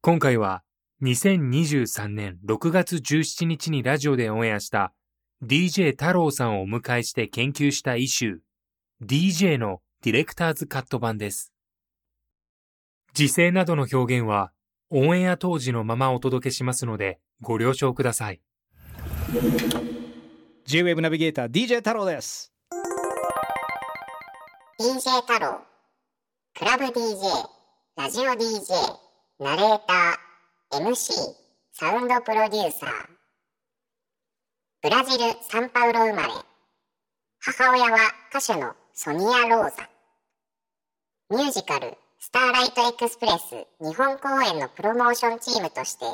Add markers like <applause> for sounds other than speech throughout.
今回は2023年6月17日にラジオでオンエアした DJ 太郎さんをお迎えして研究したイシュー DJ のディレクターズカット版です。時勢などの表現はオンエア当時のままお届けしますのでご了承ください。J-WAVE ナビゲーター DJ 太郎です。DJ 太郎、クラブ DJ、ラジオ DJ、ナレーター、MC、サウンドプロデューサー。ブラジル・サンパウロ生まれ。母親は歌手のソニア・ローザ。ミュージカル、スターライトエクスプレス日本公演のプロモーションチームとして、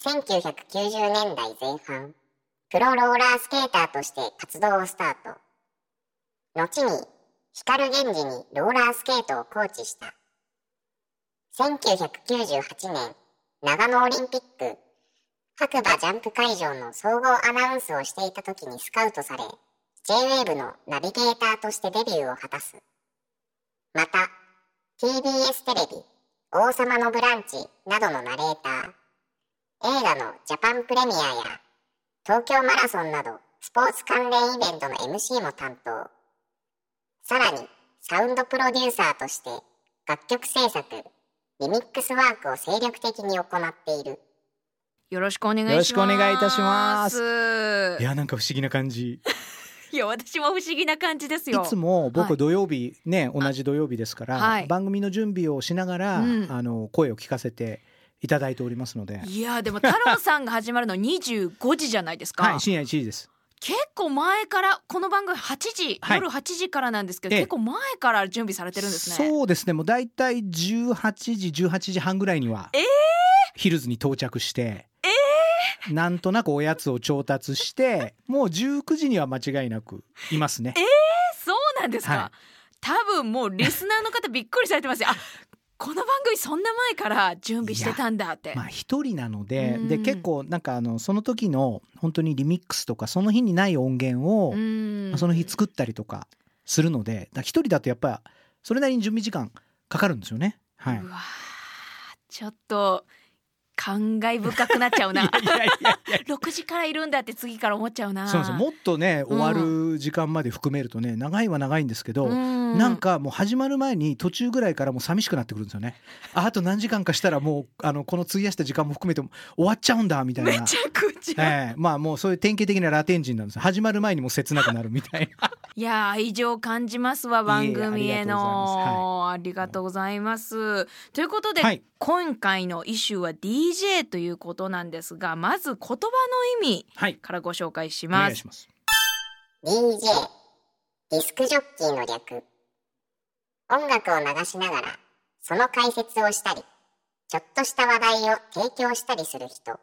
1990年代前半、プロローラースケーターとして活動をスタート。後に光源氏にローラースケートをコーチした。1998年、長野オリンピック、白馬ジャンプ会場の総合アナウンスをしていた時にスカウトされ、J-WAVE のナビゲーターとしてデビューを果たす。また、TBS テレビ、王様のブランチなどのナレーター、映画のジャパンプレミアや東京マラソンなどスポーツ関連イベントの MC も担当。さらに、サウンドプロデューサーとして、楽曲制作、リミックスワークを精力的に行っている。よろしくお願いします。よろしくお願いいたしますいいや、なんか不思議な感じ。<laughs> いや、私も不思議な感じですよ。いつもはい僕土曜日、ね、同じ土曜日ですから、はい番組の準備をしながら、うんあの、声を聞かせていただいておりますので。いや、でも太郎さんが始まるの25時じゃないですか。はい、深夜1時です。結構前から、この番組8時、はい。夜8時からなんですけど、ええ。結構前から準備されてるんですね。そうですね、もう大体18時、18時半ぐらいには、えー。ヒルズに到着して、なんとなくおやつを調達して、<laughs> もう19時には間違いなくいますね。そうなんですか、はい。多分もうリスナーの方びっくりされてます。よ。あ、この番組そんな前から準備してたんだって。まあ一人なので、うんで結構なんかあのその時の本当にリミックスとかその日にない音源を、うんまあその日作ったりとかするので、一人だとやっぱそれなりに準備時間かかるんですよね。はい。うわーちょっと感慨深くなっちゃうな。<laughs> いやいやいや6時からいるんだって次から思っちゃうな。そうなんですよ。もっとねうん終わる時間まで含めるとね長いは長いんですけど、うんなんかもう始まる前に途中ぐらいからもう寂しくなってくるんですよね。<laughs> ああと何時間かしたらもうあのこの費やした時間も含めても終わっちゃうんだみたいな。<laughs> めちゃくちゃ。ええまあもうそういう典型的なラテン人なんですよ始まる前にもう切なくなるみたいな。いやー愛情感じますわ番組へのありがとうございます。ということで、はい今回のイシューは DJ ということなんですがまず言葉の意味はい。からご紹介しおます願いし。ます。DJ、ディスクジョッキーの略。音楽を流しながら、その解説をしたり、ちょっとした話題を提供したりする人。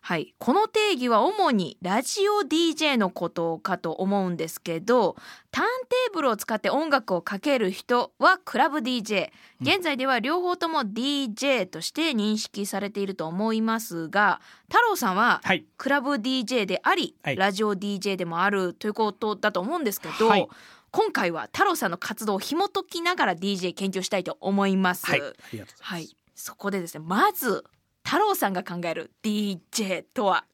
はい、この定義は主にラジオ DJ のことかと思うんですけどターンテーブルを使って音楽をかける人はクラブ DJ 現在では両方とも DJ として認識されていると思いますが太郎さんははい。クラブ DJ であり、はいラジオ DJ でもあるということだと思うんですけど、はい今回は太郎さんの活動を紐解きながら DJ 研究したいと思います。はい。ありがとうございます。はい、そこでですねまず太郎さんが考える DJ とは？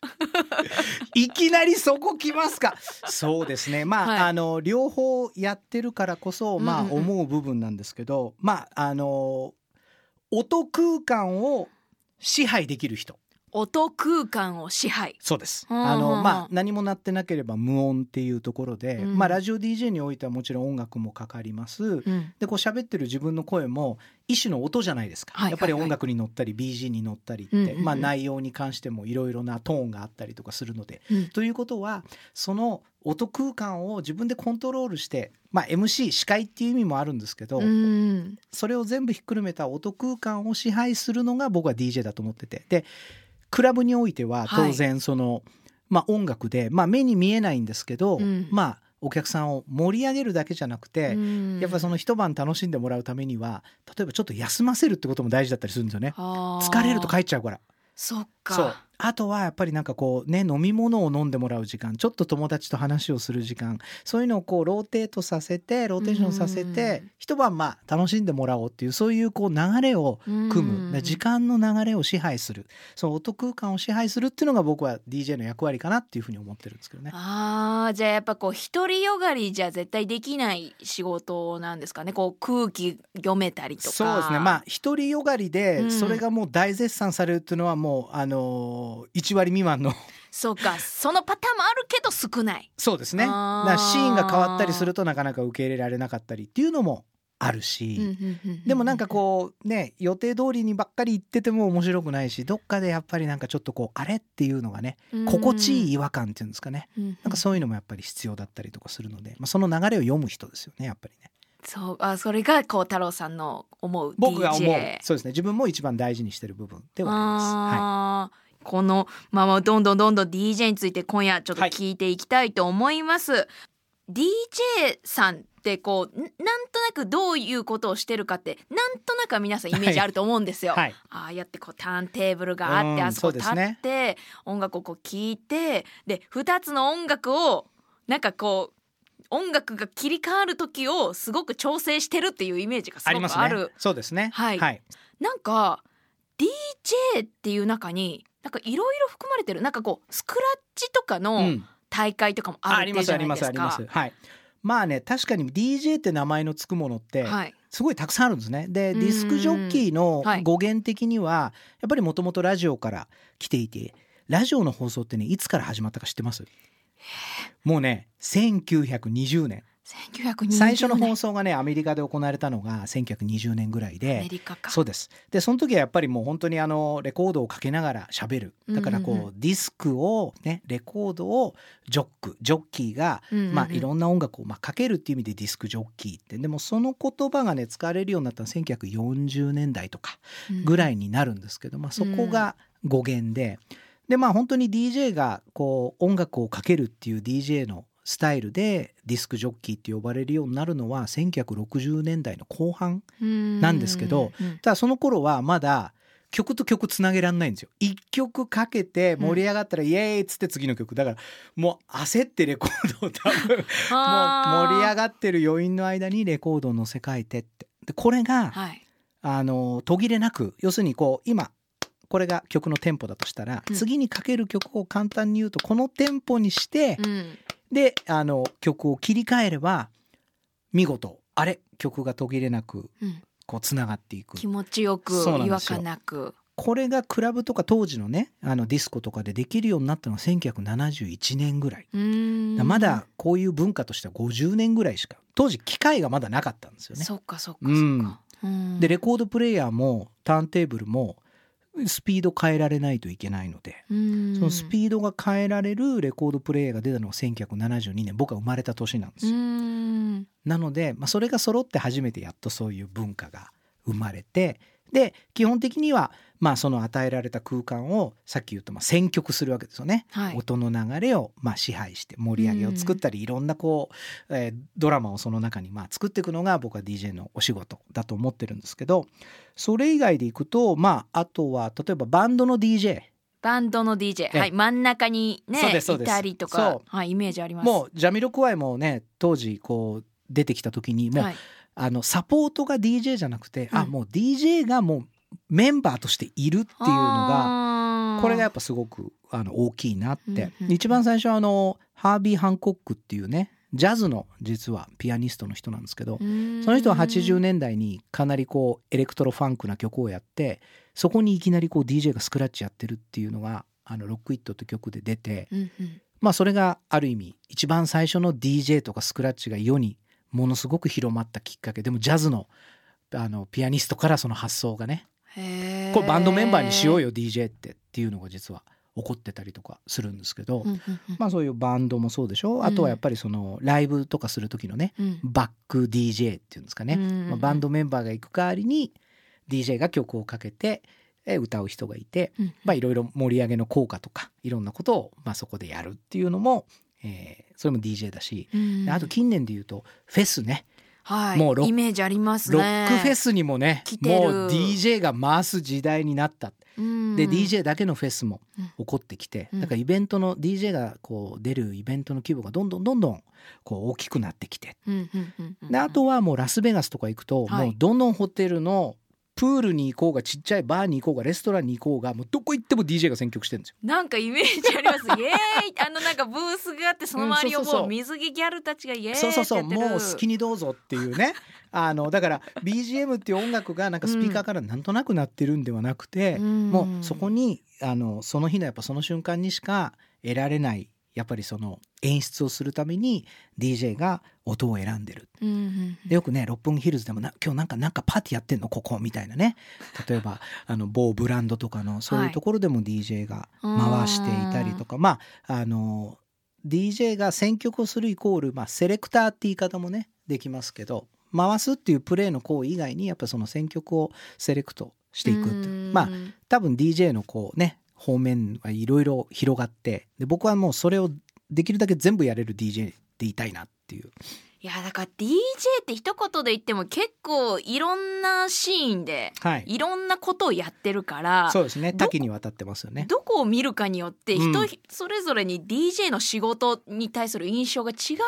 <laughs> いきなりそこ来ますか。そうですね。まあ、はいあの両方やってるからこそ、まあ思う部分なんですけど、まああの音空間を支配できる人。音空間を支配。そうです。うんあのうんまあ何も鳴ってなければ無音っていうところで、うん。まあラジオ DJ においてはもちろん音楽もかかります。うん。でこう喋ってる自分の声も一種の音じゃないですか、はいやっぱりはいはい音楽に乗ったり BG に乗ったりって、うんうんうん。まあ、内容に関してもいろいろなトーンがあったりとかするので。うん。ということはその音空間を自分でコントロールして、まあ、MC 司会っていう意味もあるんですけど、うんそれを全部ひっくるめた音空間を支配するのが僕は DJ だと思ってて。でクラブにおいては当然その、まあ、音楽で、まあ、目に見えないんですけど、うん。まあお客さんを盛り上げるだけじゃなくて、うん。やっぱその一晩楽しんでもらうためには例えばちょっと休ませるってことも大事だったりするんですよね。疲れると帰っちゃうから。そっか。そうあとはやっぱりなんかこうね飲み物を飲んでもらう時間ちょっと友達と話をする時間そういうのをこうローテートさせてローテーションさせてうん。一晩まあ楽しんでもらおうっていうそういうこう流れを組うん。むで時間の流れを支配する。その音空間を支配するっていうのが僕は DJ の役割かなっていうふうに思ってるんですけどね。あーじゃあやっぱこう独りよがりじゃ絶対できない仕事なんですかね？こう空気読めたりとか。そうですね。まあ独りよがりうん。でそれがもう大絶賛されるっていうのはもうあのー1割未満の。そうか。そのパターンもあるけど少ない。そうですね。だからシーンが変わったりするとなかなか受け入れられなかったりっていうのもあるし、でもなんかこうね予定通りにばっかり行ってても面白くないしどっかでやっぱりなんかちょっとこうあれっていうのがねうん。心地いい違和感っていうんですかね。うんなんかそういうのもやっぱり必要だったりとかするので、まあ、その流れを読む人ですよねやっぱりね。そう。あそれがこう太郎さんの思う DJ 僕が思う。そうですね。自分も一番大事にしてる部分ではあります。はあーこのまあまあどんどんどんどん DJ について今夜ちょっとはい聞いていきたいと思います、DJ さんってこうなんとなくどういうことをしてるかってなんとなくは皆さんイメージあると思うんですよ、はいああやってこうターンテーブルがあってうんあそこ立って、ね音楽をこう聴いてで2つの音楽をなんかこう音楽が切り替わる時をすごく調整してるっていうイメージがすありますごくあるね。そうですね。はいはい。なんか DJ っていう中になんかいろいろ含まれてるなんかこうスクラッチとかうのん大会とかもあるってじありますあゃないですか。りますあります。はい。まあね確かに DJ って名前のつくものってはい。すごいたくさんあるんですね。でうんディスクジョッキーのはい語源的にはやっぱりもともとラジオから来ていてラジオの放送ってねいつから始まったか知ってます？もうね1920年1920年最初の放送がねアメリカで行われたのが1920年ぐらいで。そうです。でその時はやっぱりもう本当にあのレコードをかけながら喋る。だからこう,、うんうんうディスクをねレコードをジョックジョッキーがうんうんうん。まあ、いろんな音楽をまあかけるっていう意味でディスクジョッキーって。でもその言葉がね使われるようになったのは1940年代とかぐらいになるんですけど、まあ、そこが語源で、でまあ本当に DJ がこう音楽をかけるっていう DJ のスタイルでディスクジョッキーって呼ばれるようになるのは1960年代の後半なんですけどうんただその頃はまだ曲と曲つなげらんないんですよ。一曲かけて盛り上がったらイエーイっつって次の曲だからもう焦ってレコードを多分 <laughs> もう盛り上がってる余韻の間にレコードを乗せ替えてってでこれがはい。あの途切れなく要するにこう今これが曲のテンポだとしたら、うん次にかける曲を簡単に言うとこのテンポにして、うん。であの曲を切り替えれば見事あれ曲が途切れなくうんこうつながっていく気持ちよく違和感なく。これがクラブとか当時のねあのディスコとかでできるようになったのは1971年ぐらい。まだこういう文化としては50年ぐらいしか当時機械がまだなかったんですよね。そっかそっかそっか。うんうんでレコードプレーヤーもターンテーブルもスピード変えられないといけないので、うんそのスピードが変えられるレコードプレーヤーが出たのが1972年僕が生まれた年なんですうよ。んなので、まあ、それが揃って初めてやっとそういう文化が生まれてで基本的にはまあその与えられた空間をさっき言うとまあ選曲するわけですよね。はい。音の流れをまあ支配して盛り上げを作ったりいろんなこう、えードラマをその中にまあ作っていくのが僕は DJ のお仕事だと思ってるんですけどそれ以外でいくとまああとは例えばバンドの DJ バンドの DJ えはい。真ん中にねいたりとか。はいイメージあります。もうジャミロクワイもね当時こう出てきた時にもう、はいあのサポートが DJ じゃなくて、あうん。もう DJ がもうメンバーとしているっていうのががこれがやっぱすごくあの大きいなって、うんうんうん。一番最初はあのハービー・ハンコックっていうねジャズの実はピアニストの人なんですけど、その人は80年代にかなりこうエレクトロファンクな曲をやってそこにいきなりこう DJ がスクラッチやってるっていうのがあの Rockit って曲で出てうんうん。まあそれがある意味一番最初の DJ とかスクラッチが世にものすごく広まったきっかけ。でもジャズのあのピアニストからその発想がね。これバンドメンバーにしようよ DJ ってっていうのが実は起こってたりとかするんですけど、うんうんうん。まあそういうバンドもそうでしょ。あとはやっぱりそのライブとかする時のねうん。バック DJ っていうんですかね、うんまあ、バンドメンバーが行く代わりに DJ が曲をかけてえ歌う人がいて、うん。まあいろいろ盛り上げの効果とかいろんなことをまあそこでやるっていうのも、えーそれも DJ だし、うん。であと近年で言うとフェスね。はい、もうロッイメージありますロねックフェスにもねもう DJ が回す時代になった。うん。で DJ だけのフェスもうん。起こってきてうん。だからイベントの DJ がこう出るイベントの規模がどんどんどんどんこう大きくなってきて。あとはもうラスベガスとか行くとはい。もうどのホテルのプールに行こうがちっちゃいバーに行こうがレストランに行こうがもうどこ行っても DJ が選曲してるんですよ。なんかイメージあります。イエーイ。あのなんかブースがあってその周りをもう水着ギャルたちがイエーイそうそうそう。もう好きにどうぞっていうね。あのだから BGM っていう音楽がなんかスピーカーからなんとなくなってるんではなくて、うん。もうそこにあのその日のやっぱその瞬間にしか得られないやっぱりその演出をするために DJ が音を選んでる。うんうんでよくね六本木ヒルズでもな今日なんかなんかパーティーやってんの？ここみたいなね。<laughs> 例えばあの某ブランドとかのそういうところでも DJ が回していたりとか、まああの DJ が選曲をするイコール、まあ、セレクターって言い方もねできますけど回すっていうプレーの行為以外にやっぱその選曲をセレクトしていくっていう。まあ多分 DJ のこうね方面はいろいろ広がってで僕はもうそれをできるだけ全部やれる DJ でいたいなっていう。いやだから DJ って一言で言っても結構いろんなシーンではい。いろんなことをやってるからそうですね。ど多岐にわたってますよね。どこを見るかによってうん。人それぞれに DJ の仕事に対する印象が違うよ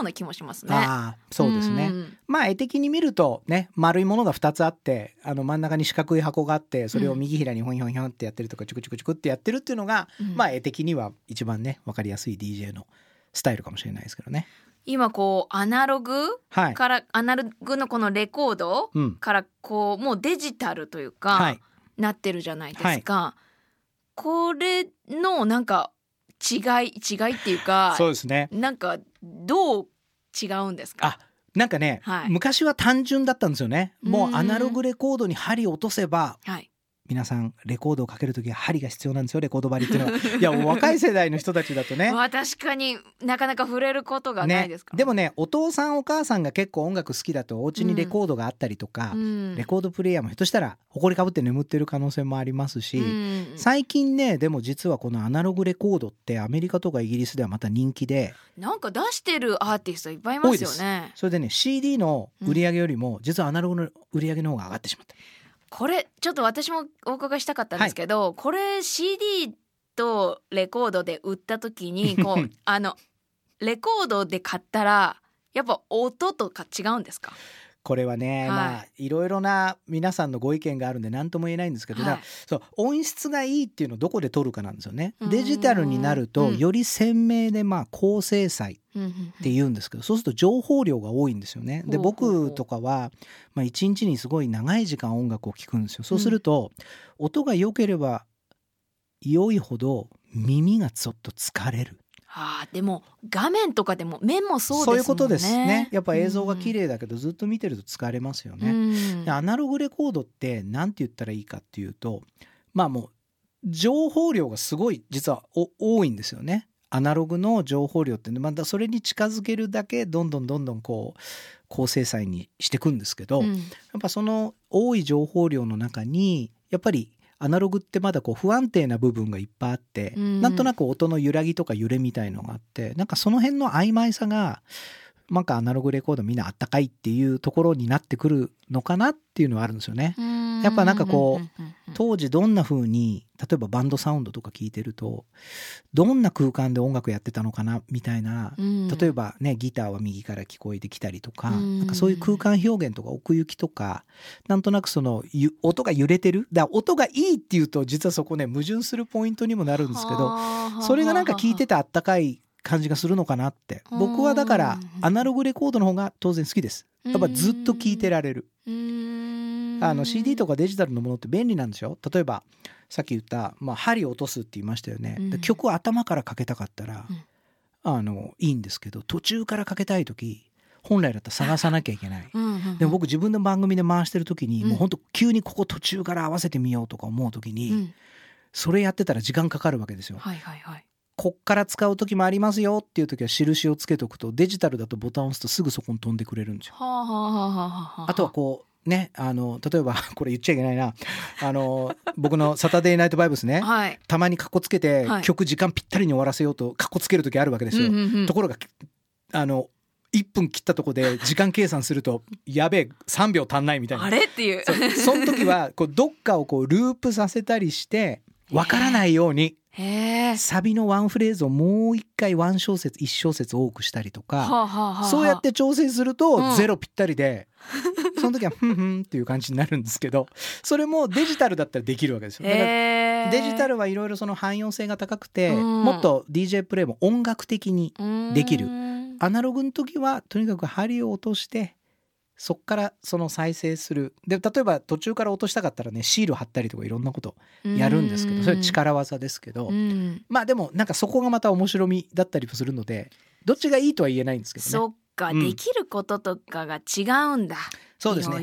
うな気もしますね。ああそうですね。ん。まあ絵的に見るとね丸いものが2つあってあの真ん中に四角い箱があってそれを右左にホンヒョンヒョンってやってるとかチュクチュクチュクってやってるっていうのが、うん。まあ絵的には一番ね分かりやすい DJ のスタイルかもしれないですけどね今こうアナログはい、からアナログのこのレコードうん。からこうもうデジタルというか、はい、なってるじゃないですか。これのなんか違い違いっていうかそうですね。なんかどう違うんですか？あなんかね、はい。昔は単純だったんですよね。もううん。アナログレコードに針を落とせばはい皆さんレコードをかける時は針が必要なんですよレコード針っていうのは。<laughs> いや若い世代の人たちだとね。<laughs> まあ確かになかなか触れることがないですか。ら、でもねお父さんお母さんが結構音楽好きだとお家にレコードがあったりとか、うん。レコードプレイヤーもひょっとしたら埃かぶって眠ってる可能性もありますし、うん。最近ねでも実はこのアナログレコードってアメリカとかイギリスではまた人気で。なんか出してるアーティストいっぱいいますよね。それでね CD の売り上げよりも実はアナログの売り上げの方が上がってしまった。これちょっと私もお伺いしたかったんですけど、これ CD とレコードで売った時に <laughs> こうあのレコードで買ったらやっぱ音とか違うんですか？これはね、はい。まあいろいろな皆さんのご意見があるんで何とも言えないんですけど、はい。そう音質がいいっていうのをどこで撮るかなんですよね。デジタルになるとうん。より鮮明でまあ高精細って言うんですけどそうすると情報量が多いんですよね。で僕とかは、まあ、一日にすごい長い時間音楽を聴くんですよ。そうすると、音が良ければ良いほど耳がちょっと疲れる。あーでも画面とかでも面もそうですもんね。いうことですね。やっぱ映像が綺麗麗だけど、ずっと見てると疲れますよね。ねでアナログレコードって何て言ったらいいかっていうとまあもう情報量がすごい実はお多いんですよね。アナログの情報量ってねまたそれに近づけるだけどんどんどんどんこう高精細にしていくんですけど、やっぱその多い情報量の中にやっぱりアナログってまだこう不安定な部分がいっぱいあって、うん。なんとなく音の揺らぎとか揺れみたいのがあってなんかその辺の曖昧さがなんかアナログレコードみんなあったかいっていうところになってくるのかなっていうのはあるんですよね。やっぱなんかこう当時どんな風に例えばバンドサウンドとか聞いてるとどんな空間で音楽やってたのかなみたいな例えばばねギターは右から聞こえてきたりとか,、うん。なんかそういう空間表現とか奥行きとかなんとなくそのゆ音が揺れてる？だ音がいいっていうと実はそこね矛盾するポイントにもなるんですけどそれがなんか聞いててあったかい感じがするのかなって。僕はだからうん。アナログレコードの方が当然好きです。やっぱずっと聞いてられる。あの CD とかデジタルのものって便利なんですよ。例えばさっき言った、まあ、針を落とすって言いましたよね、うん。で曲を頭からかけたかったら、うん。あのいいんですけど途中からかけたい時本来だったら探さなきゃいけない。うんうんうんでも僕自分の番組で回してる時に、うん。もうほんと急にここ途中から合わせてみようとか思う時に、うん。それやってたら時間かかるわけですよ。はいはいはいこっから使う時もありますよっていう時は印をつけとくとデジタルだとボタンを押すとすぐそこに飛んでくれるんですよ。はあはあはあはあはあ。あとはこうねあの例えば <laughs> これ言っちゃいけないな。あの僕の「サタデーナイトバイブスね」はい。たまにカッコつけて、はい。曲時間ぴったりに終わらせようとカッコつける時あるわけですよ。うんうんうん。ところがあの1分切ったとこで時間計算するとやべえ3秒足んないみたいな。あれっていう。その時はこうどっかをこうループさせたりしてわからないようにサビのワンフレーズをもう一回ワン小節一小節多くしたりとかはあはあはあそうやって調整するうん。とゼロぴったりで、その時はふんふんっていう感じになるんですけどそれもデジタルだったらできるわけですよ。だからへえデジタルはいろいろその汎用性が高くて、うん。もっと DJ プレイも音楽的にできる。うん。アナログの時はとにかく針を落としてそっからその再生する。で例えば途中から落としたかったらねシール貼ったりとかいろんなことやるんですけどそれ力技ですけど。うん。まあでもなんかそこがまた面白みだったりもするのでどっちがいいとは言えないんですけどね。そっか、うんできることとかが違うんだ。そうですね。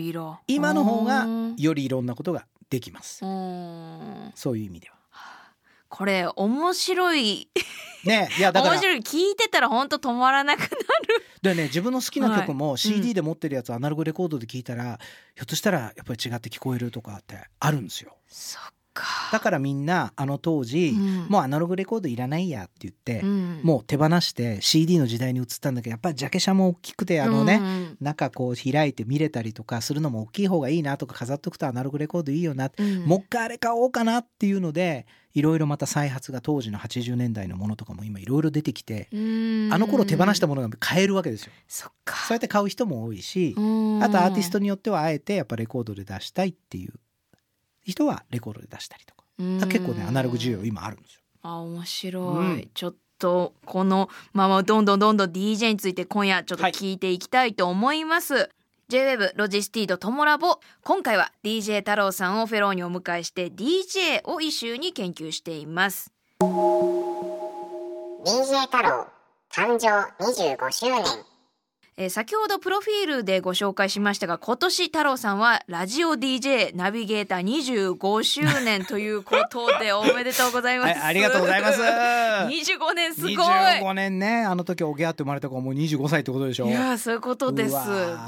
今の方がうん。よりいろんなことができます。うん。そういう意味ではこれ面白い。ねいやだから。面白い。聞いてたら本当止まらなくなる。でね自分の好きな曲もはい。CD で持ってるやつアナログレコードで聞いたら、ひょっとしたらやっぱり違って聞こえるとかってあるんですよ。そっか。だからみんなあの当時、うん。もうアナログレコードいらないやって言って、うん。もう手放して CD の時代に移ったんだけどやっぱりジャケ写も大きくてあのね、うん。中こう開いて見れたりとかするのも大きい方がいいなとか飾っとくとアナログレコードいいよな、うん。もう一回あれ買おうかなっていうのでいろいろまた再発が当時の80年代のものとかも今いろいろ出てきて、うん。あの頃手放したものが買えるわけですよ。そっか。そうやって買う人も多いし、うん。あとアーティストによってはあえてやっぱレコードで出したいっていう人はレコードで出したりとか。だから結構ねアナログ需要今あるんですよ。あ面白い、うんちょっとこのままどんどんどんどん DJ について今夜ちょっと聞いていきたいと思います、J-WEB ロジスティードトモラボ。今回は DJ 太郎さんをフェローにお迎えして DJ を一周に研究しています。DJ 太郎誕生25周年。えー先ほどプロフィールでご紹介しましたが今年太郎さんはラジオ DJ ナビゲーター25周年ということでおめでとうございます、はい、ありがとうございます。<laughs> 25年すごい。25年ね、あの時おぎゃって生まれた子はもう25歳ってことでしょ。いやーそういうことです。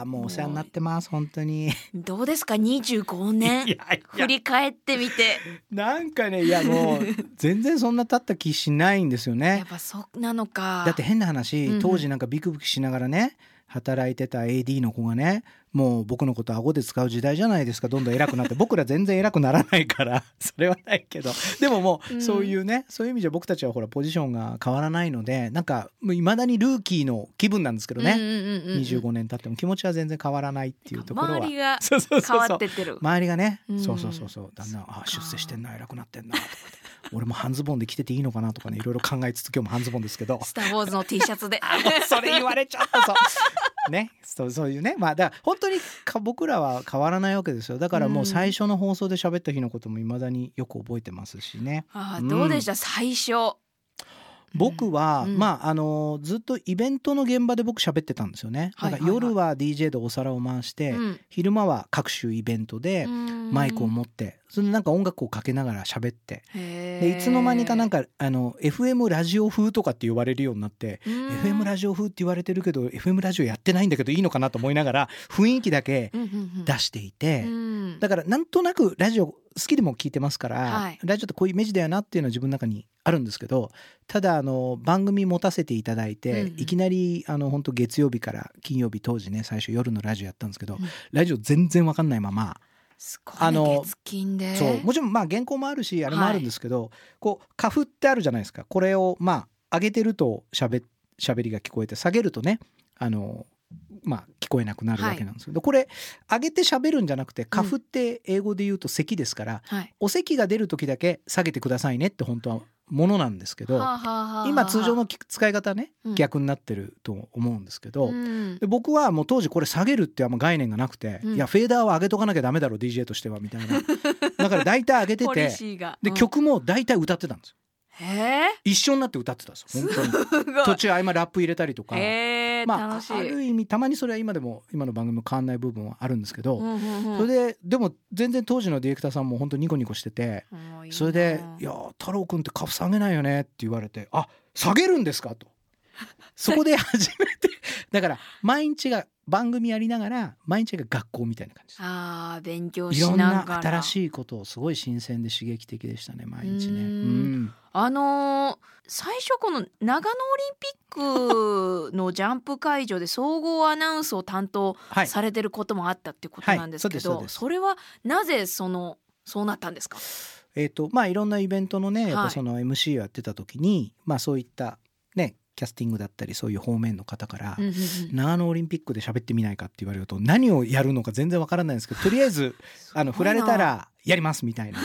もうお世話になってます本当に。どうですか？25年。振り返ってみて。なんかねいやもう全然そんな経った気しないんですよやねっ。ぱそうなのか。だって変な話、うんうん。当時なんかビクビクしながらね働いてた AD の子がねもう僕のこと顎で使う時代じゃないですか。どんどん偉くなって。僕ら全然偉くならないから。<laughs> それはないけど。でももうん。うそういうね、そういう意味じゃ僕たちはほらポジションが変わらないのでなんかいまだにルーキーの気分なんですけどね、うんうんうんうん25年経っても気持ちは全然変わらないっていうところは。周りが変わってってる。周りがね、うん。そうそうそうそう。だんだんあ出世してんな偉くなってんなとかって俺も半ズボンで着てていいのかなとかねいろいろ考えつつ今日も半ズボンですけど。スター・ウォーズの T シャツで。<laughs> それ言われちゃったそう <laughs> ね。そうそういうね。まあだから本当にか僕らは変わらないわけですよ。だからもう最初の放送で喋った日のこともいまだによく覚えてますしね。あーどうでした、最初。僕は、うん。まああのずっとイベントの現場で僕喋ってたんですよね。だから夜は DJ でお皿を回して、うん。昼間は各種イベントでマイクを持ってそれでなんか音楽をかけながら喋って。ででいつの間にかなんかあの FM ラジオ風とかって言われるようになって、うん。FM ラジオ風って言われてるけど FM ラジオやってないんだけどいいのかなと思いながら雰囲気だけうんうんうん。出していて、うん。だからなんとなくラジオ好きでも聞いてますから、はい。ラジオってこういうイメージだよなっていうのは自分の中にあるんですけどただあの番組持たせていただいて、うんうん。いきなりあの本当月曜日から金曜日当時ね最初夜のラジオやったんですけど、うん。ラジオ全然わかんないまますごい、ね、あの月金で。そう。もちろんまあ原稿もあるしあれもあるんですけど、こう花粉ってあるじゃないですか。これをまあ上げてるとしゃべしゃべりが聞こえて下げるとねあのまあ聞こえなくなるわけなんですけど、これ上げてしゃべるんじゃなくて花粉って英語で言うと咳ですから、はい。お咳が出る時だけ下げてくださいねって本当はものなんですけど、今通常の使い方ね、うん。逆になってると思うんですけど、うん。で僕はもう当時これ下げるってあんま概念がなくて、うん。いやフェーダーは上げとかなきゃダメだろ DJ としてはみたいな。<laughs> だから大体上げててで、うん。曲も大体歌ってたんですよ。一緒になって歌ってたんですよ本当に。途中合間ラップ入れたりとか、へえまあある意味たまにそれは今でも今の番組も変わんない部分はあるんですけど、うんうんうんそれででも全然当時のディレクターさんも本当ニコニコしててそれで「いや太郎くんって株下げないよね」って言われて「あ下げるんですか?」と。<laughs> そこで初めてだから毎日が番組やりながら毎日が学校みたいな感じあー勉強しいろんなながら新しいことをすごい新鮮で刺激的でしたね毎日ね。ううんんあのー最初この長野オリンピックのジャンプ会場で総合アナウンスを担当はいされてることもあったってことなんですけど、それはなぜそのそうなったんですか。えーとまあ、いろんなイベントのねやっはいぱその MC をやってた時に、まあ、そういった、ね、キャスティングだったりそういう方面の方から、長野オリンピックで喋ってみないかって言われると何をやるのか全然わからないんですけど <laughs> とりあえずあの振られたらやりますみたいな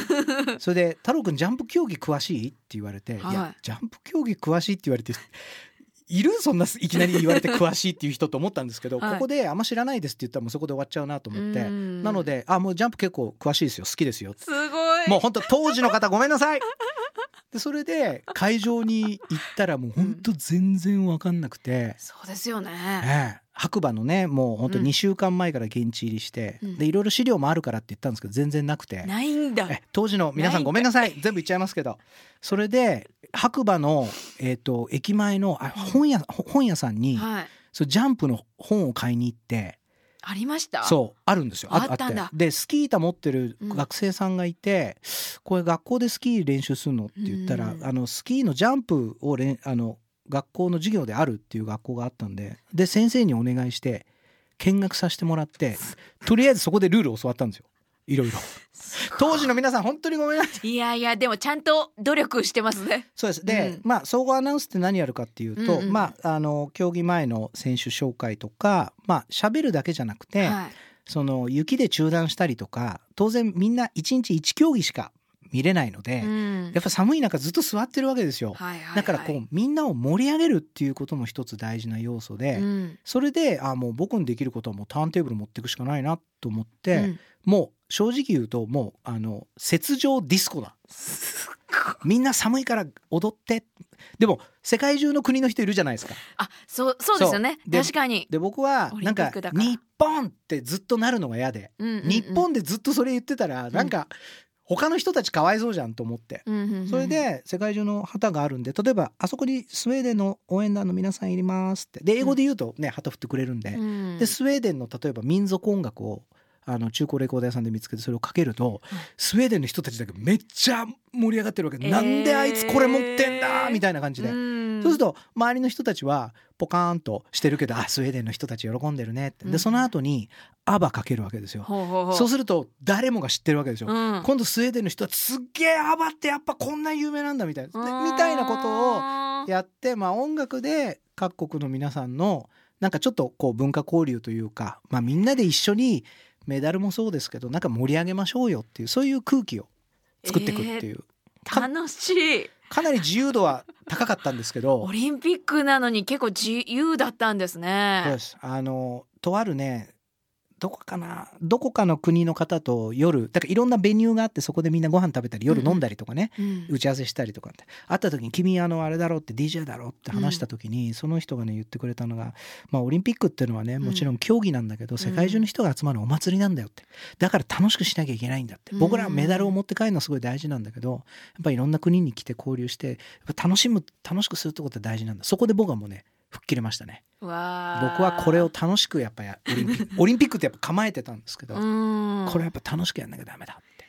それで「太郎くんジャンプ競技詳しい?」って言われて「はいいやジャンプ競技詳しい?」って言われて。<laughs> いるそんないきなり言われて詳しいっていう人と思ったんですけど、はいここであんま知らないですって言ったらもうそこで終わっちゃうなと思って、うんなのであもうジャンプ結構詳しいですよ好きですよすごい。もう本当当時の方ごめんなさい。<laughs> <laughs> でそれで会場に行ったらもう本当全然わかんなくて、そうですよね。ええ。白馬のねもう本当うん。2週間前から現地入りして、うん。でいろいろ資料もあるからって言ったんですけど全然なくて。ないんだ。え当時の皆さんごめんなさい。全部言っちゃいますけど。それで白馬の、えー、と駅前のあ本屋本屋さんに、はい。そうジャンプの本を買いに行ってありました？そうあるんですよ。あったんだ。でスキー板持ってるうん。学生さんがいて、これ学校でスキー練習するの？って言ったら、うん。あのスキーのジャンプをれんあの学校の授業であるっていう学校があったんで。で先生にお願いして見学させてもらってとりあえずそこでルールを教わったんですよいろいろ。当時の皆さん本当にごめんなさい。いやいやでもちゃんと努力してますね。そうです。で、うん。まあ総合アナウンスって何やるかっていうと、うんうん。まああの競技前の選手紹介とかまあ喋るだけじゃなくて、はい。その雪で中断したりとか当然みんな1日1競技しか見れないので、うん。やっぱ寒い中ずっと座ってるわけですよ。はいはいはい。だからこうみんなを盛り上げるっていうことも一つ大事な要素で、うん。それであもう僕にできることはもうターンテーブル持っていくしかないなと思って、うん。もう正直言うともうあの雪上ディスコだ。みんな寒いから踊って。でも世界中の国の人いるじゃないですか。あそうそうですよね。確かに。で僕はなんか日本ってずっとなるのが嫌で、うんうんうん。日本でずっとそれ言ってたらなんか他の人たちかわいそうじゃんと思って。うんうんうんそれで世界中の旗があるんで例えばあそこにスウェーデンの応援団の皆さんいりますって。で英語で言うとね旗振ってくれるんで,、うん。でスウェーデンの例えば民族音楽をあの中古レコード屋さんで見つけてそれをかけると、スウェーデンの人たちだけめっちゃ盛り上がってるわけ、えー。なんであいつこれ持ってんだみたいな感じで、うん。そうすると周りの人たちはポカーンとしてるけどあスウェーデンの人たち喜んでるねって。うん。でその後に「アバかけるわけですよ。そうすると誰もが知ってるわけですよ。うん。今度スウェーデンの人はすっげえアバってやっぱこんな有名なんだみたいな。でみたいなことをやって、まあ、音楽で各国の皆さんのなんかちょっとこう文化交流というか、まあ、みんなで一緒にメダルもそうですけどなんか盛り上げましょうよっていうそういう空気を作っていくっていう、か楽しい。かなり自由度は高かったんですけど。<laughs> オリンピックなのに結構自由だったんですね。です。あのとあるねどこかな？どこかの国の方と夜だからいろんなベニューがあってそこでみんなご飯食べたり夜飲んだりとかね、うん。打ち合わせしたりとかって。会った時に「君あのあれだろ」って DJ だろって話した時に、その人がね言ってくれたのが、まあ、オリンピックっていうのはねもちろん競技なんだけど、世界中の人が集まるお祭りなんだよって。だから楽しくしなきゃいけないんだって、うん。僕らはメダルを持って帰るのはすごい大事なんだけどやっぱりいろんな国に来て交流して楽しむ楽しくするってことは大事なんだ。そこで僕はもうね吹っ切れましたね。僕はこれを楽しくやっぱやオリンピック <laughs> オリンピックってやっぱ構えてたんですけど、うん。これやっぱ楽しくやんなきゃダメだって。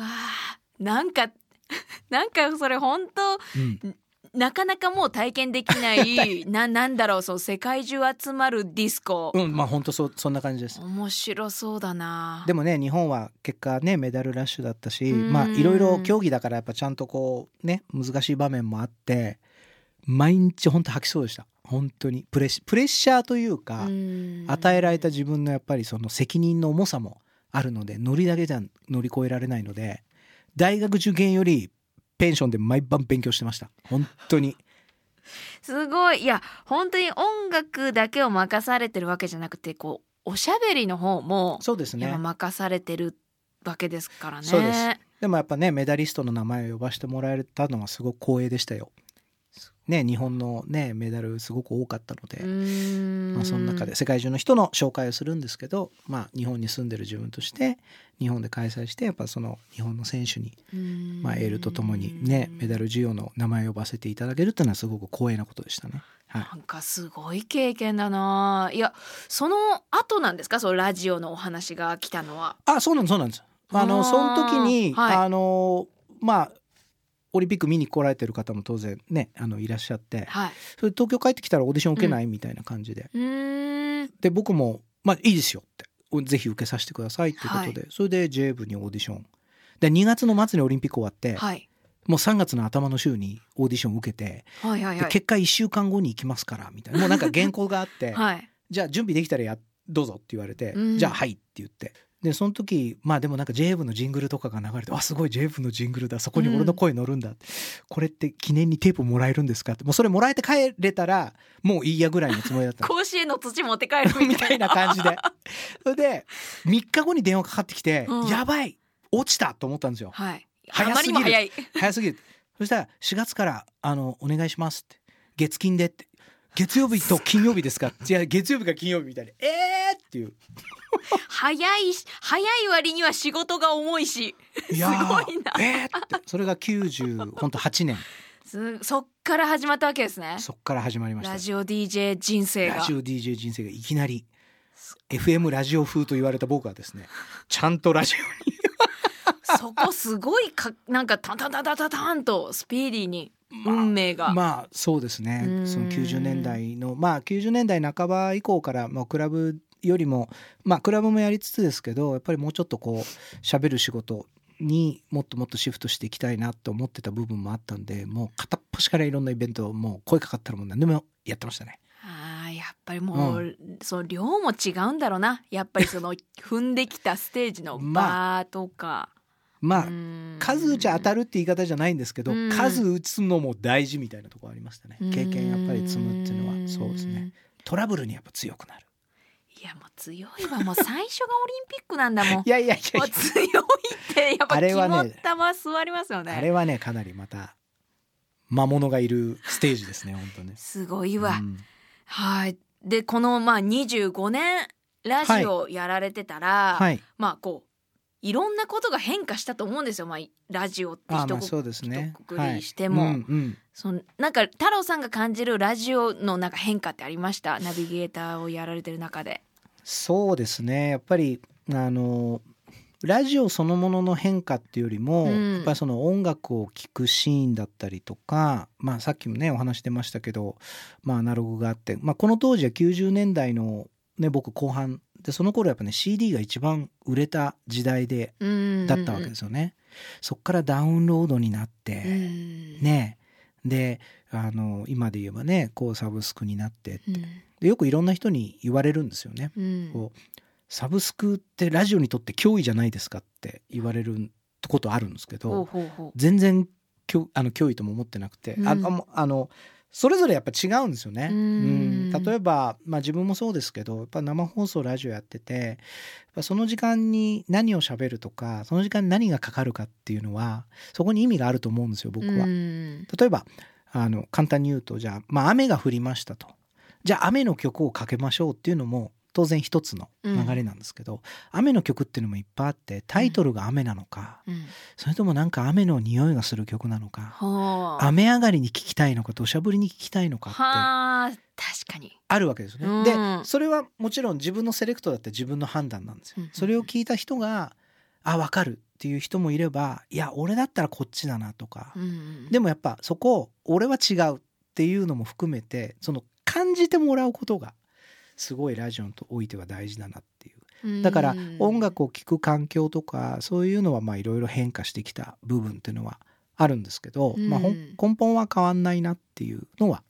わあ。なんか <laughs> なんかそれ本当うん。なかなかもう体験できない <laughs> ななんだろうそう世界中集まるディスコ、うん、まあ本当そそんな感じです。面白そうだな。でもね日本は結果ねメダルラッシュだったしうん。まあいろいろ競技だからやっぱちゃんとこうね難しい場面もあって毎日本当吐きそうでした本当にプレッシプレッシャーというか、うん。与えられた自分のやっぱりその責任の重さもあるのでノリだけじゃ乗り越えられないので大学受験よりペンションで毎晩勉強してました。本当に。<laughs> すごい。いや本当に音楽だけを任されてるわけじゃなくてこうおしゃべりの方もそうですね。任されてるわけですからね。そうです。でもやっぱねメダリストの名前を呼ばせてもらえたのはすごく光栄でしたよね日本のねメダルすごく多かったので、まあ、その中で世界中の人の紹介をするんですけど、まあ、日本に住んでる自分として日本で開催してやっぱその日本の選手に、まあ、エールとともにねメダル授与の名前を呼ばせていただけるっていうのはすごく光栄なことでしたね。はい、なんかすごい経験だな。いやその後なんですか？そのラジオのお話が来たのは。あそうなんですそうなんです。あのその時に、はい。あのまあオリンピック見に来られてる方も当然ねあのいらっしゃってはい、それ東京帰ってきたらオーディション受けない、みたいな感じで。うーん。で僕も「まあいいですよ」って「ぜひ受けさせてください」っていうことで、それで J 部にオーディション。で2月の末にオリンピック終わって、はい。もう3月の頭の週にオーディション受けて、はいはいはい。で結果1週間後に行きますからみたいな。もうなんか原稿があって、<laughs> はい。じゃあ準備できたらやどうぞって言われて、うん。じゃあはいって言ってでその時まあでもなんか J 部のジングルとかが流れてあすごい J 部のジングルだそこに俺の声乗るんだ、これって記念にテープもらえるんですか？ってもうそれもらえて帰れたらもういいやぐらいのつもりだったの。<laughs> 甲子園の土持って帰るみみたいな感じで。それで3日後に電話かかってきて、うん。やばい落ちたと思ったんですよ。はい。あ早ますりぎる。も早い。早すぎる。そしたら4月からあのお願いしますって。月金でって月曜日と金曜日ですか？<laughs> いや月曜日か金曜日みたいなえー！っていう。早いし早い割には仕事が重いし。いやーすごいな。えー！ってそれが90本当8年。すそっから始まったわけですね。そっから始まりました。ラジオ DJ 人生が。ラ。ジオ DJ 人生がいきなり FM ラジオ風と言われた僕はですねちゃんとラジオに。<laughs> そこすごいかなんかタンタンタンタンタンとスピーディーに運命が。まあそうですね。うん。その90年代のまあ90年代半ば以降からもうクラブよりもまあクラブもやりつつですけどやっぱりもうちょっとこう喋る仕事にもっともっとシフトしていきたいなと思ってた部分もあったんでもう片っ端からいろんなイベントをもう声かかったらもう何でもやってましたね。あーやっぱりもう、その量も違うんだろうな。やっぱりその <laughs> 踏んできたステージのまバーとか、まあうん。数打ち当たるって言い方じゃないんですけど、うん。数打つのも大事みたいなところありましたね。経験やっぱり積むっていうのんは。そうですね。トラブルにやっぱ強くなる。いやもう強いわ。もう最初がオリンピックなんだもん。<laughs> いやいやいや強いってやっぱ肝っ玉座りますよね。あれはねかなりまた魔物がいるステージですね本当ねすごいわ、うん。はい。でこのまあ25年ラジオやられてたら、はい。まあこういろんなことが変化したと思うんですよ、まあ、ラジオって一こあまあそうですね。りしても。はい。うんうん。そのなんか太郎さんが感じるラジオのなんか変化ってありました？ナビゲーターをやられてる中で。そうですね。やっぱりあのラジオそのものの変化っていうよりも、うん。やっぱりその音楽を聴くシーンだったりとか、まあ、さっきもねお話出ましたけど、まあ、アナログがあって、まあ、この当時は90年代の、ね、僕後半でその頃やっぱね CD が一番売れた時代でだったわけですよね。そっからダウンロードになって、うん。ね。であの今で言えばねこうサブスクになってうん。でよくいろんな人に言われるんですよね。うん。こうサブスクってラジオにとって脅威じゃないですかって言われることあるんですけど全然脅あの脅威とも思ってなくて、ああのそれぞれやっぱ違うんですよね。うんうん例えば、まあ、自分もそうですけどやっぱ生放送ラジオやっててその時間に何を喋るとかその時間に何がかかるかっていうのはそこに意味があると思うんですよ僕は。うん例えばあの簡単に言うとじゃあ、まあ、雨が降りましたとじゃあ雨の曲をかけましょうっていうのも当然一つの流れなんですけど、雨の曲っていうのもいっぱいあってタイトルが雨なのか、うん。それともなんか雨の匂いがする曲なのか、はあ。雨上がりに聴きたいのか土砂降りに聴きたいのかってはあ確かに。あるわけですよね。うん。でそれはもちろん自分のセレクトだって自分の判断なんですよ。うん。うん。それを聞いた人があ分かるっていう人もいればいや俺だったらこっちだなとか、うんでもやっぱそこ俺は違うっていうのも含めてその感じてもらうことがすごいラジオにおいては大事だなっていう。だから音楽を聴く環境とかそういうのはまあいろいろ変化してきた部分っていうのはあるんですけど、うん。まあ根本は変わんないなっていうのは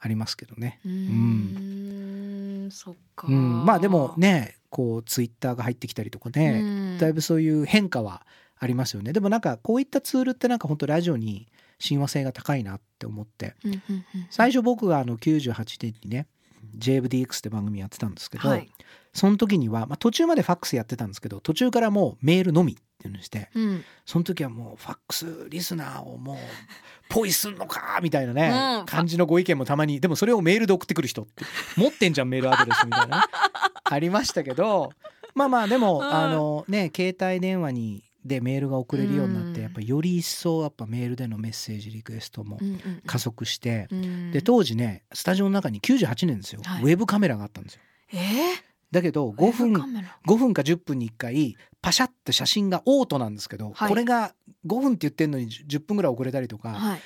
ありますけどね。うーん。そっか、うん、まあでもねこうツイッターが入ってきたりとかね、うん。だいぶそういう変化はありますよね。でもなんかこういったツールってなんか本当ラジオに親和性が高いなって思って。最初僕があの98年にね JFDX って番組やってたんですけど、はい。その時には、まあ、途中までファックスやってたんですけど途中からもうメールのみっていうのにして。うん。その時はもうファックスリスナーをもうポイすんのかみたいなね、うん。感じのご意見もたまにでもそれをメールで送ってくる人って持ってんじゃんメールアドレスみたいなねありましたけどまあまあでも、うん。あのね携帯電話にでメールが送れるようになって、うん。やっぱより一層やっぱメールでのメッセージリクエストも加速して、うんで当時ねスタジオの中に98年ですよ、はい。ウェブカメラがあったんですよ。えー？だけど5ウェブカ分メラ。5分か10分に1回パシャって写真がオートなんですけど、はい。これが5分って言ってんのに10分ぐらい遅れたりとか,、はい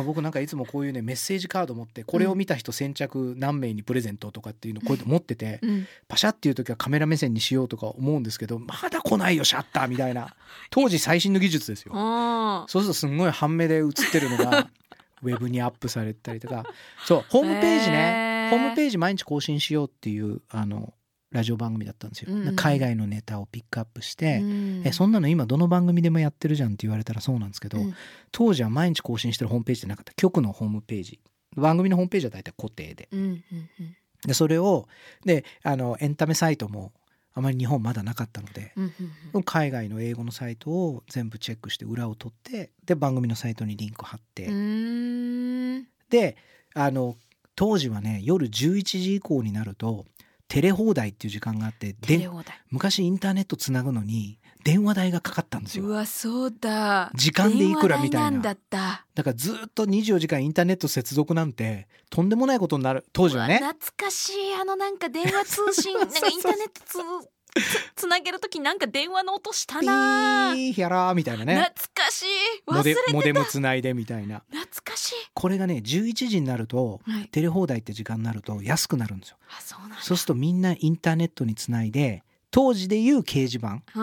僕なんかいつもこういうねメッセージカード持ってこれを見た人先着何名にプレゼントとかっていうのこうやって持ってて、うん。パシャっていう時はカメラ目線にしようとか思うんですけどまだ来ないよシャッターみたいな。当時最新の技術ですよ。あそうするとすんごい半目で映ってるのが <laughs> ウェブにアップされたりとか。そうホームページね、へー。ホームページ毎日更新しようっていうあのラジオ番組だったんですよ、うん。うん海外のネタをピックアップして、うん。えそんなの今どの番組でもやってるじゃんって言われたらそうなんですけど、うん。当時は毎日更新してるホームページじゃなかった。局のホームページ。番組のホームページは大体固定で。でそれをであのエンタメサイトもあまり日本まだなかったので、海外の英語のサイトを全部チェックして裏を取ってで番組のサイトにリンク貼って、であの当時はね夜11時以降になるとテレ放題っていう時間があってでテレ放題。昔インターネットつなぐのに電話代がかかったんですよ。うわそうだ。時間でいくらみたいな。電話代んだった。だからずっと24時間インターネット接続なんてとんでもないことになる。当時はね。懐かしい。あのなんか電話通信 <laughs> なんかインターネット <laughs> つなげるときなんか電話の音したピなーヒャラーみたいなね。懐かしい。忘モデれてた。モデムつないでみたいな。懐かしい。これがね11時になるとはい。テレ放題って時間になると安くなるんですよ。あそうなんだ。そうするとみんなインターネットにつないで当時でいう掲示板。う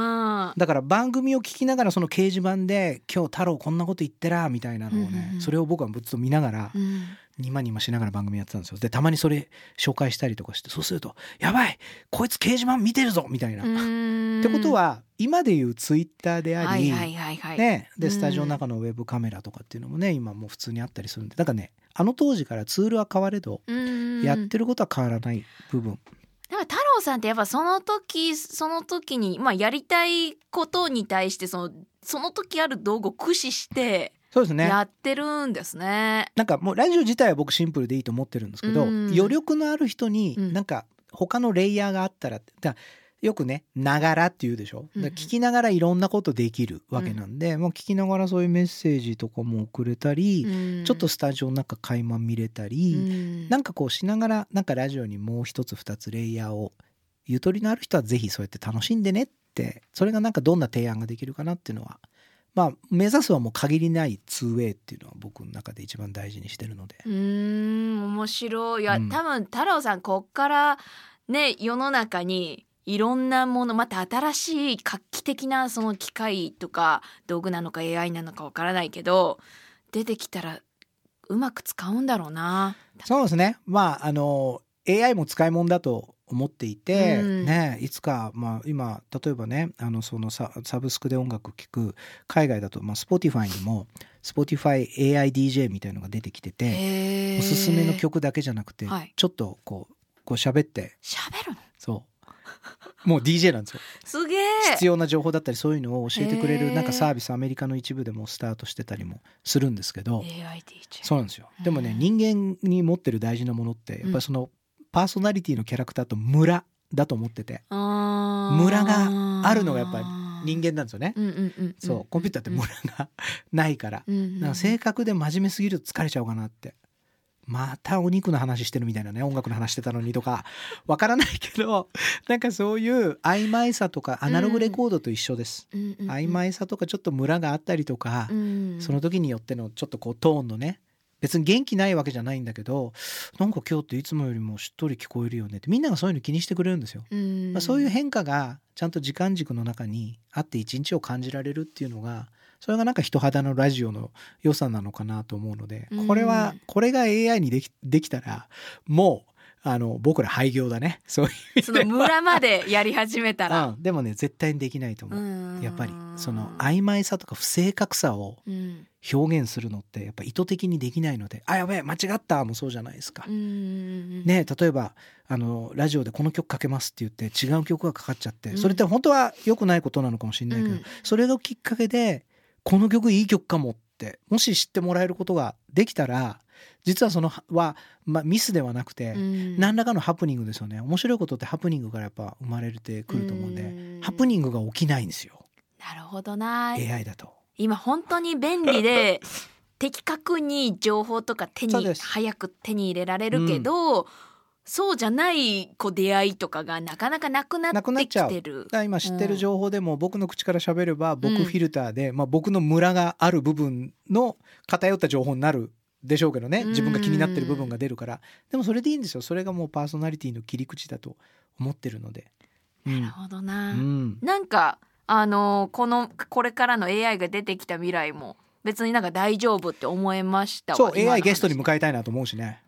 んだから番組を聞きながらその掲示板で「今日太郎こんなこと言ってら」みたいなのをね、うんうんうん。それを僕はずっと見ながらうんニマニマしながら番組やってたんですよ。でたまにそれ紹介したりとかしてそうすると「やばいこいつ掲示板見てるぞ」みたいな。うん。ってことは今でいうツイッターであり、ね、でうん。スタジオの中のウェブカメラとかっていうのもね今もう普通にあったりするんで。だからねあの当時からツールは変われどうん。やってることは変わらない部分、だから太郎さんってやっぱその時その時にまあやりたいことに対してそのその時ある道具を駆使してそうですね。やってるんですね。なんかもうラジオ自体は僕シンプルでいいと思ってるんですけど、うん。余力のある人にうん。なんか他のレイヤーがあったらだからよくね「ながら」って言うでしょ、聞きながらいろんなことできるわけなんで、もう聞きながらそういうメッセージとかも送れたり、うん。ちょっとスタジオの中垣間見れたり、うん。なんかこうしながらなんかラジオにもう一つ二つレイヤーをゆとりのある人はぜひそうやって楽しんでねってそれがなんかどんな提案ができるかなっていうのはまあ目指すはもう限りない 2way っていうのは僕の中で一番大事にしてるので。うーん面白いいや、うん多分太郎さんこっからね世の中にいろんなものまた新しい画期的なその機械とか道具なのか AI なのかわからないけど出てきたらうまく使うんだろうな。そうですね。まあ、あの、AI も使い物だと思っていて、うん。ね、いつか、まあ、今、例えばね、あの、そのササブスクで音楽聴く、海外だと、まあ、Spotify にも、Spotify AI DJ みたいのが出てきてて、おすすめの曲だけじゃなくて、はい。ちょっと、こう、こう喋って、喋るの？そう。もう DJ なんですよ。<laughs> すげえ。必要な情報だったり、そういうのを教えてくれる、なんかサービス、アメリカの一部でもスタートしてたりもするんですけど、そうなんですよ。でもね、うん人間に持ってる大事なものって、やっぱりそのパーソナリティのキャラクターと村だと思ってて、村村があるのがやっぱり人間なんですよね。そう、コンピューターって村がないから。うんうん性格で真面目すぎると疲れちゃうかなって。またお肉の話してるみたいなね、音楽の話してたのにとか、わからないけど、なんかそういう曖昧さとか、アナログレコードと一緒です。曖昧さとかちょっとムラがあったりとか、うんその時によってのちょっとこうトーンのね別に元気ないわけじゃないんだけどなんか今日っていつもよりもしっとり聞こえるよねってみんながそういうの気にしてくれるんですよ。うんまあ、そういう変化がちゃんと時間軸の中にあって一日を感じられるっていうのがそれがなんか人肌のラジオの良さなのかなと思うのでうんこれはこれが AI にできできたらもうあの僕ら廃業だね。<laughs> そういうその村までやり始めたら。うん、でもね絶対にできないと思う、うん。やっぱりその曖昧さとか不正確さをうん。表現するのってやっぱ意図的にできないので「あやべえ間違った」もそうじゃないですか。うんね例えばあのラジオでこの曲かけますって言って違う曲がかかっちゃってうん。それって本当は良くないことなのかもしれないけど、うん。それがきっかけでこの曲いい曲かもってもし知ってもらえることができたら実はそのは、まあ、ミスではなくて、うん。何らかのハプニングですよね。面白いことってハプニングからやっぱ生まれてくると思うんで、うん。ハプニングが起きないんですよ。なるほどな。AI だと。今本当に便利で <laughs> 的確に情報とか手に早く手に入れられるけど、そうじゃないこう出会いとかがなかなかなくなってきてる。今知ってる情報でも僕の口から喋れば僕うん。フィルターで、まあ、僕のムラがある部分の偏った情報になるでしょうけどね。うん。自分が気になってる部分が出るから。でもそれでいいんですよ。それがもうパーソナリティの切り口だと思ってるので。うなるほどな、ん。なんかあのーこのこれからの AI が出てきた未来も別になんか大丈夫って思えましたわそう AI ゲストに迎えたいなと思うしね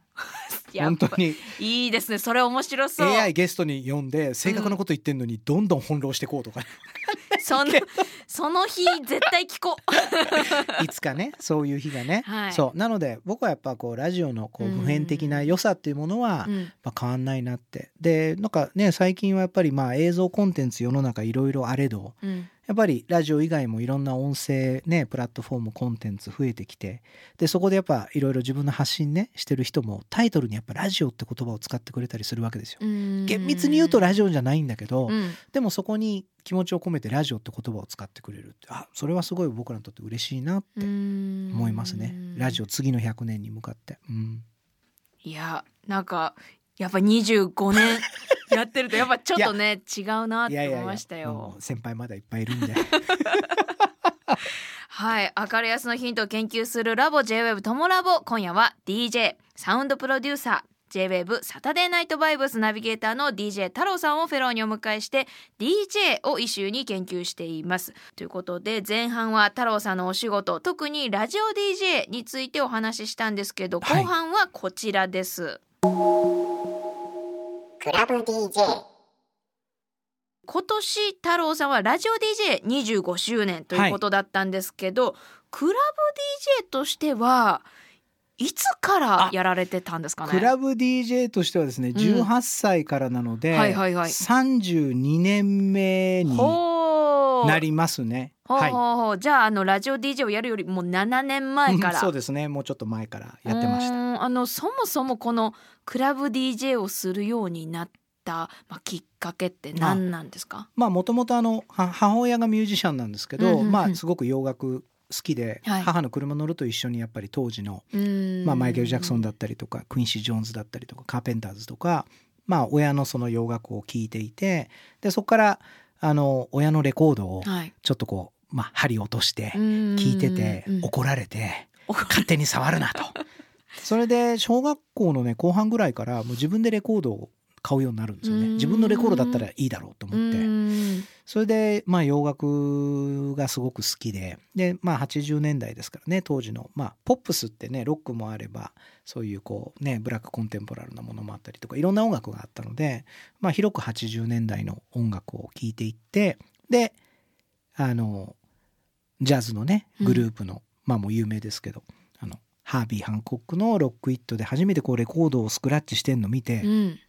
本当に。いいですね。それ面白そう。AI ゲストに呼んで正確なこと言ってんのにどんどん翻弄していこうとかね、<laughs> そのその日絶対聞こう。<laughs> いつかねそういう日がね、はい。そう。なので僕はやっぱこうラジオのこううん。普遍的な良さっていうものは、うん。まあ、変わんないなって。でなんかね最近はやっぱりまあ映像コンテンツ世の中いろいろあれどうんやっぱりラジオ以外もいろんな音声ねプラットフォームコンテンツ増えてきてでそこでやっぱいろいろ自分の発信ねしてる人もタイトルにやっぱラジオって言葉を使ってくれたりするわけですよ。うん。厳密に言うとラジオじゃないんだけど、うん。でもそこに気持ちを込めてラジオって言葉を使ってくれるってあそれはすごい僕らにとって嬉しいなって思思いますね、ラジオ次の100年に向かって。うん。いやなんかやっぱ25年 <laughs> やってるとやっぱちょっとね違うなって思いましたよ。先輩まだいっぱいいるんで。<laughs> はい明るやすのヒントを研究するラボ JWEB トモラボ。今夜は DJ サウンドプロデューサー JWEB サタデーナイトバイブスナビゲーターの DJ 太郎さんをフェローにお迎えして DJ をイシューに研究しています。ということで前半は太郎さんのお仕事特にラジオ DJ についてお話ししたんですけど後はい。半はこちらです、クラブ DJ 今年太郎さんはラジオ DJ25 周年ということだったんですけど、クラブ DJ としてはいつからやられてたんですかね？クラブ DJ としてはですね18歳からなので、はいはいはい。32年目になりますね。はい。じゃああのラジオ DJ をやるよりもう7年前から。そうですね。もうちょっと前からやってました。あのそもそもこのクラブ DJ をするようになった、まあ、きっかけって何なんですか？まあもともとあのは母親がミュージシャンなんですけど、うんうんうん。まあすごく洋楽好きで、はい。母の車乗ると一緒にやっぱり当時の、まあ、マイケル・ジャクソンだったりとかクインシー・ジョーンズだったりとかカーペンターズとか、まあ、親のその洋楽を聴いていてでそこからあの親のレコードをはい。ちょっとこう、まあ、針落として聞聞いててうん。怒られて勝手に触るなと。<laughs> それで小学校のね後半ぐらいからもう自分でレコードを買うようになるんですよね。うん。自分のレコードだったらいいだろうと思って。うん。それでまあ洋楽がすごく好きで。でまあ80年代ですからね当時のまあポップスってねロックもあればそういうこうねブラックコンテンポラルなものもあったりとかいろんな音楽があったのでまあ広く80年代の音楽を聴いていってであのジャズのねグループの、まあもう有名ですけどあのハービー・ハンコックの「ロック・イット」で初めてこうレコードをスクラッチしてんの見て、うん。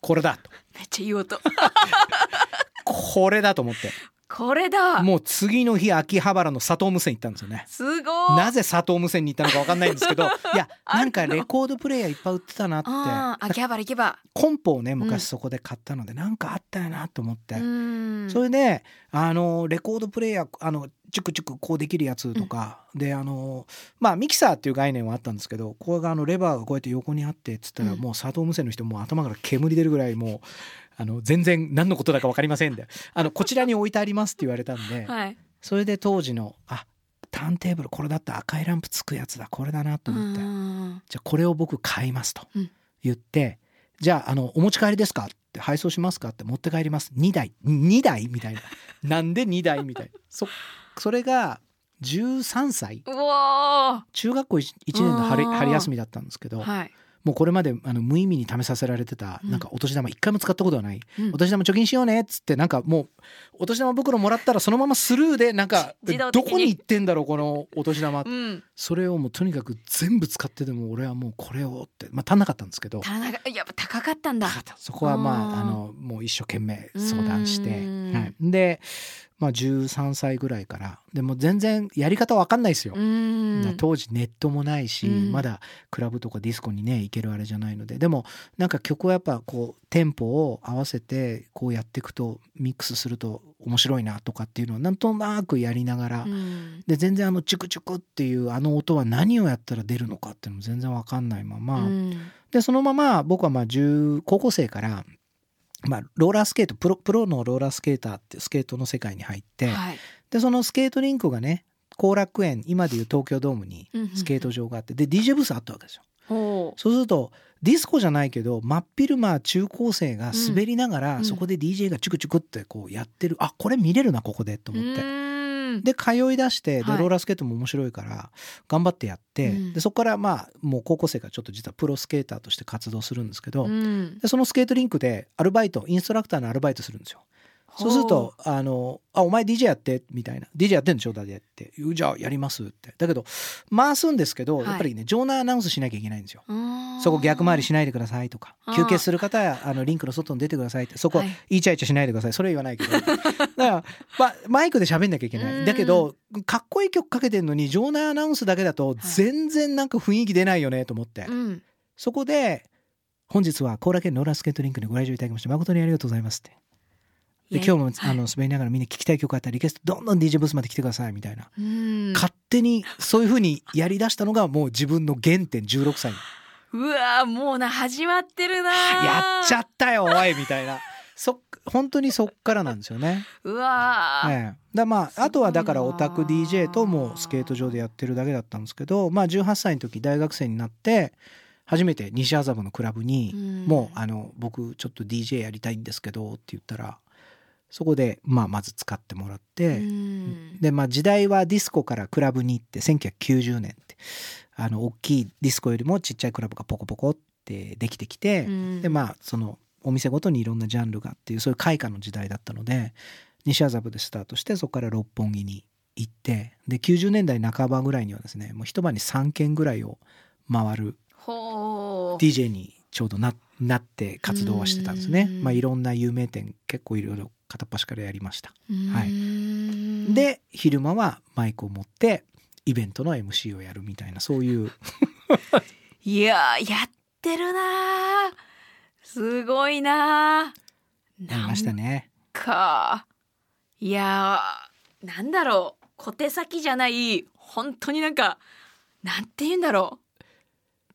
これだと。めっちゃ言おうと。<laughs> これだと思って。これだ。もう次の日秋葉原の佐藤無線行ったんですよね。すごい。なぜ佐藤無線に行ったのか分かんないんですけど <laughs> いやなんかレコードプレイヤーいっぱい売ってたなって。秋葉原行けば。コンポをねうん。昔そこで買ったので、なんかあったよなと思って、うん。それであのレコードプレイヤーあのチュクチュクこうできるやつとか、であのまあミキサーっていう概念はあったんですけどこれがあのレバーがこうやって横にあってっつったら、うん。もう佐藤無線の人もう頭から煙出るぐらいもうあの全然何のことだか分かりませんで。あのこちらに置いてありますって言われたんで、<laughs> はい。それで当時のあターンテーブルこれだったら赤いランプつくやつだこれだなと思って、うん。じゃあこれを僕買いますとうん。言って、じゃああのお持ち帰りですかって配送しますかって持って帰ります。2台。2台みたいな。なんで2台みたいな。そそれが13歳。中学校 1, 年の春春休みだったんですけど、ーはい。もうこれまであの無意味に試させられてたうん。なんかお年玉一回も使ったことはない、うん。お年玉貯金しようねっつってなんかもうお年玉袋もらったらそのままスルーでなんかどこに行ってんだろうこのお年玉うん。それをもうとにかく全部使ってでも俺はもうこれをってまあ足んなかったんですけど。やっぱ高かったんだ。そこはまああのもう一生懸命相談して、うん。はい、で、まあ、13歳ぐらいからでも全然やり方わかんないですよ。当時ネットもないし、うん。まだクラブとかディスコにね行けるあれじゃないので。でもなんか曲はやっぱこうテンポを合わせてこうやっていくとミックスすると面白いなとかっていうのをなんとなくやりながら、うん。で全然あのチュクチュクっていうあの音は何をやったら出るのかっていうのも全然わかんないまま、うん。でそのまま僕はまあ10高校生から、まあ、ローラースケートプロプロのローラースケーターってスケートの世界に入って、はい。でそのスケートリンクがね後楽園今でいう東京ドームにうんうんうん。スケート場があってで DJ ブースあったわけですよ。そうするとディスコじゃないけど真っ昼間中高生が滑りながら、うん。そこで DJ がチュクチュクってこうやってる。あこれ見れるなここでと思って。うんで通い出してではいローラースケートも面白いから頑張ってやって、うんでそこからまあもう高校生からちょっと実はプロスケーターとして活動するんですけど、うんでそのスケートリンクでアルバイトインストラクターのアルバイトするんですよ。そうすると「あ。のあお前 DJ やって」みたいな「DJ やってんでしょだで」って「じゃあやります」ってだけど回すんですけど、はい。やっぱりね場内アナウンスしなきゃいけないんですよ。うんそこ逆回りしないでくださいとか。休憩する方はあのリンクの外に出てくださいって。そこはい。イチャイチャしないでください。それは言わないけど。<laughs> だから、ま、マイクで喋んなきゃいけなうん。いだけどかっこいい曲かけてんのに場内アナウンスだけだと全然なんか雰囲気出ないよねと思って、うん。そこで本日は後楽園ローラースケートリンクにご来場いただきまして誠にありがとうございますってで今日もはい。あの滑りながらみんな聞きたい曲あったらリクエストどんどん DJ ブースまで来てくださいみたいな、うん。勝手にそういう風にやりだしたのがもう自分の原点16歳。に <laughs> うわーもうな始まってるなやっちゃっったよおいみたいな。<laughs> そっ本当にそっからなんですよね。うわー、ええ、だまああとはだからオタク DJ ともうスケート場でやってるだけだったんですけどまあ18歳の時大学生になって初めて西麻布のクラブにうん。もうあの僕ちょっと DJ やりたいんですけどって言ったらそこでまあまず使ってもらって、うん。でまあ時代はディスコからクラブに行って1990年ってあの大きいディスコよりもちっちゃいクラブがポコポコってできてきて、うん。でまあそのお店ごとにいろんなジャンルがっていうそういう開花の時代だったので西麻布でスタートしてそこから六本木に行ってで90年代半ばぐらいにはですねもう一晩に3軒ぐらいを回るほう。DJ にちょうどななって活動はしてたんですね。うん。まあいろんな有名店結構いろいろ片っ端からやりました。はい。うんで昼間はマイクを持ってイベントの MC をやるみたいなそういう。<laughs> いやーやってるなー。すごいなー。やりましたね。かいやーなんだろう。小手先じゃない本当になんかなんて言うんだろう。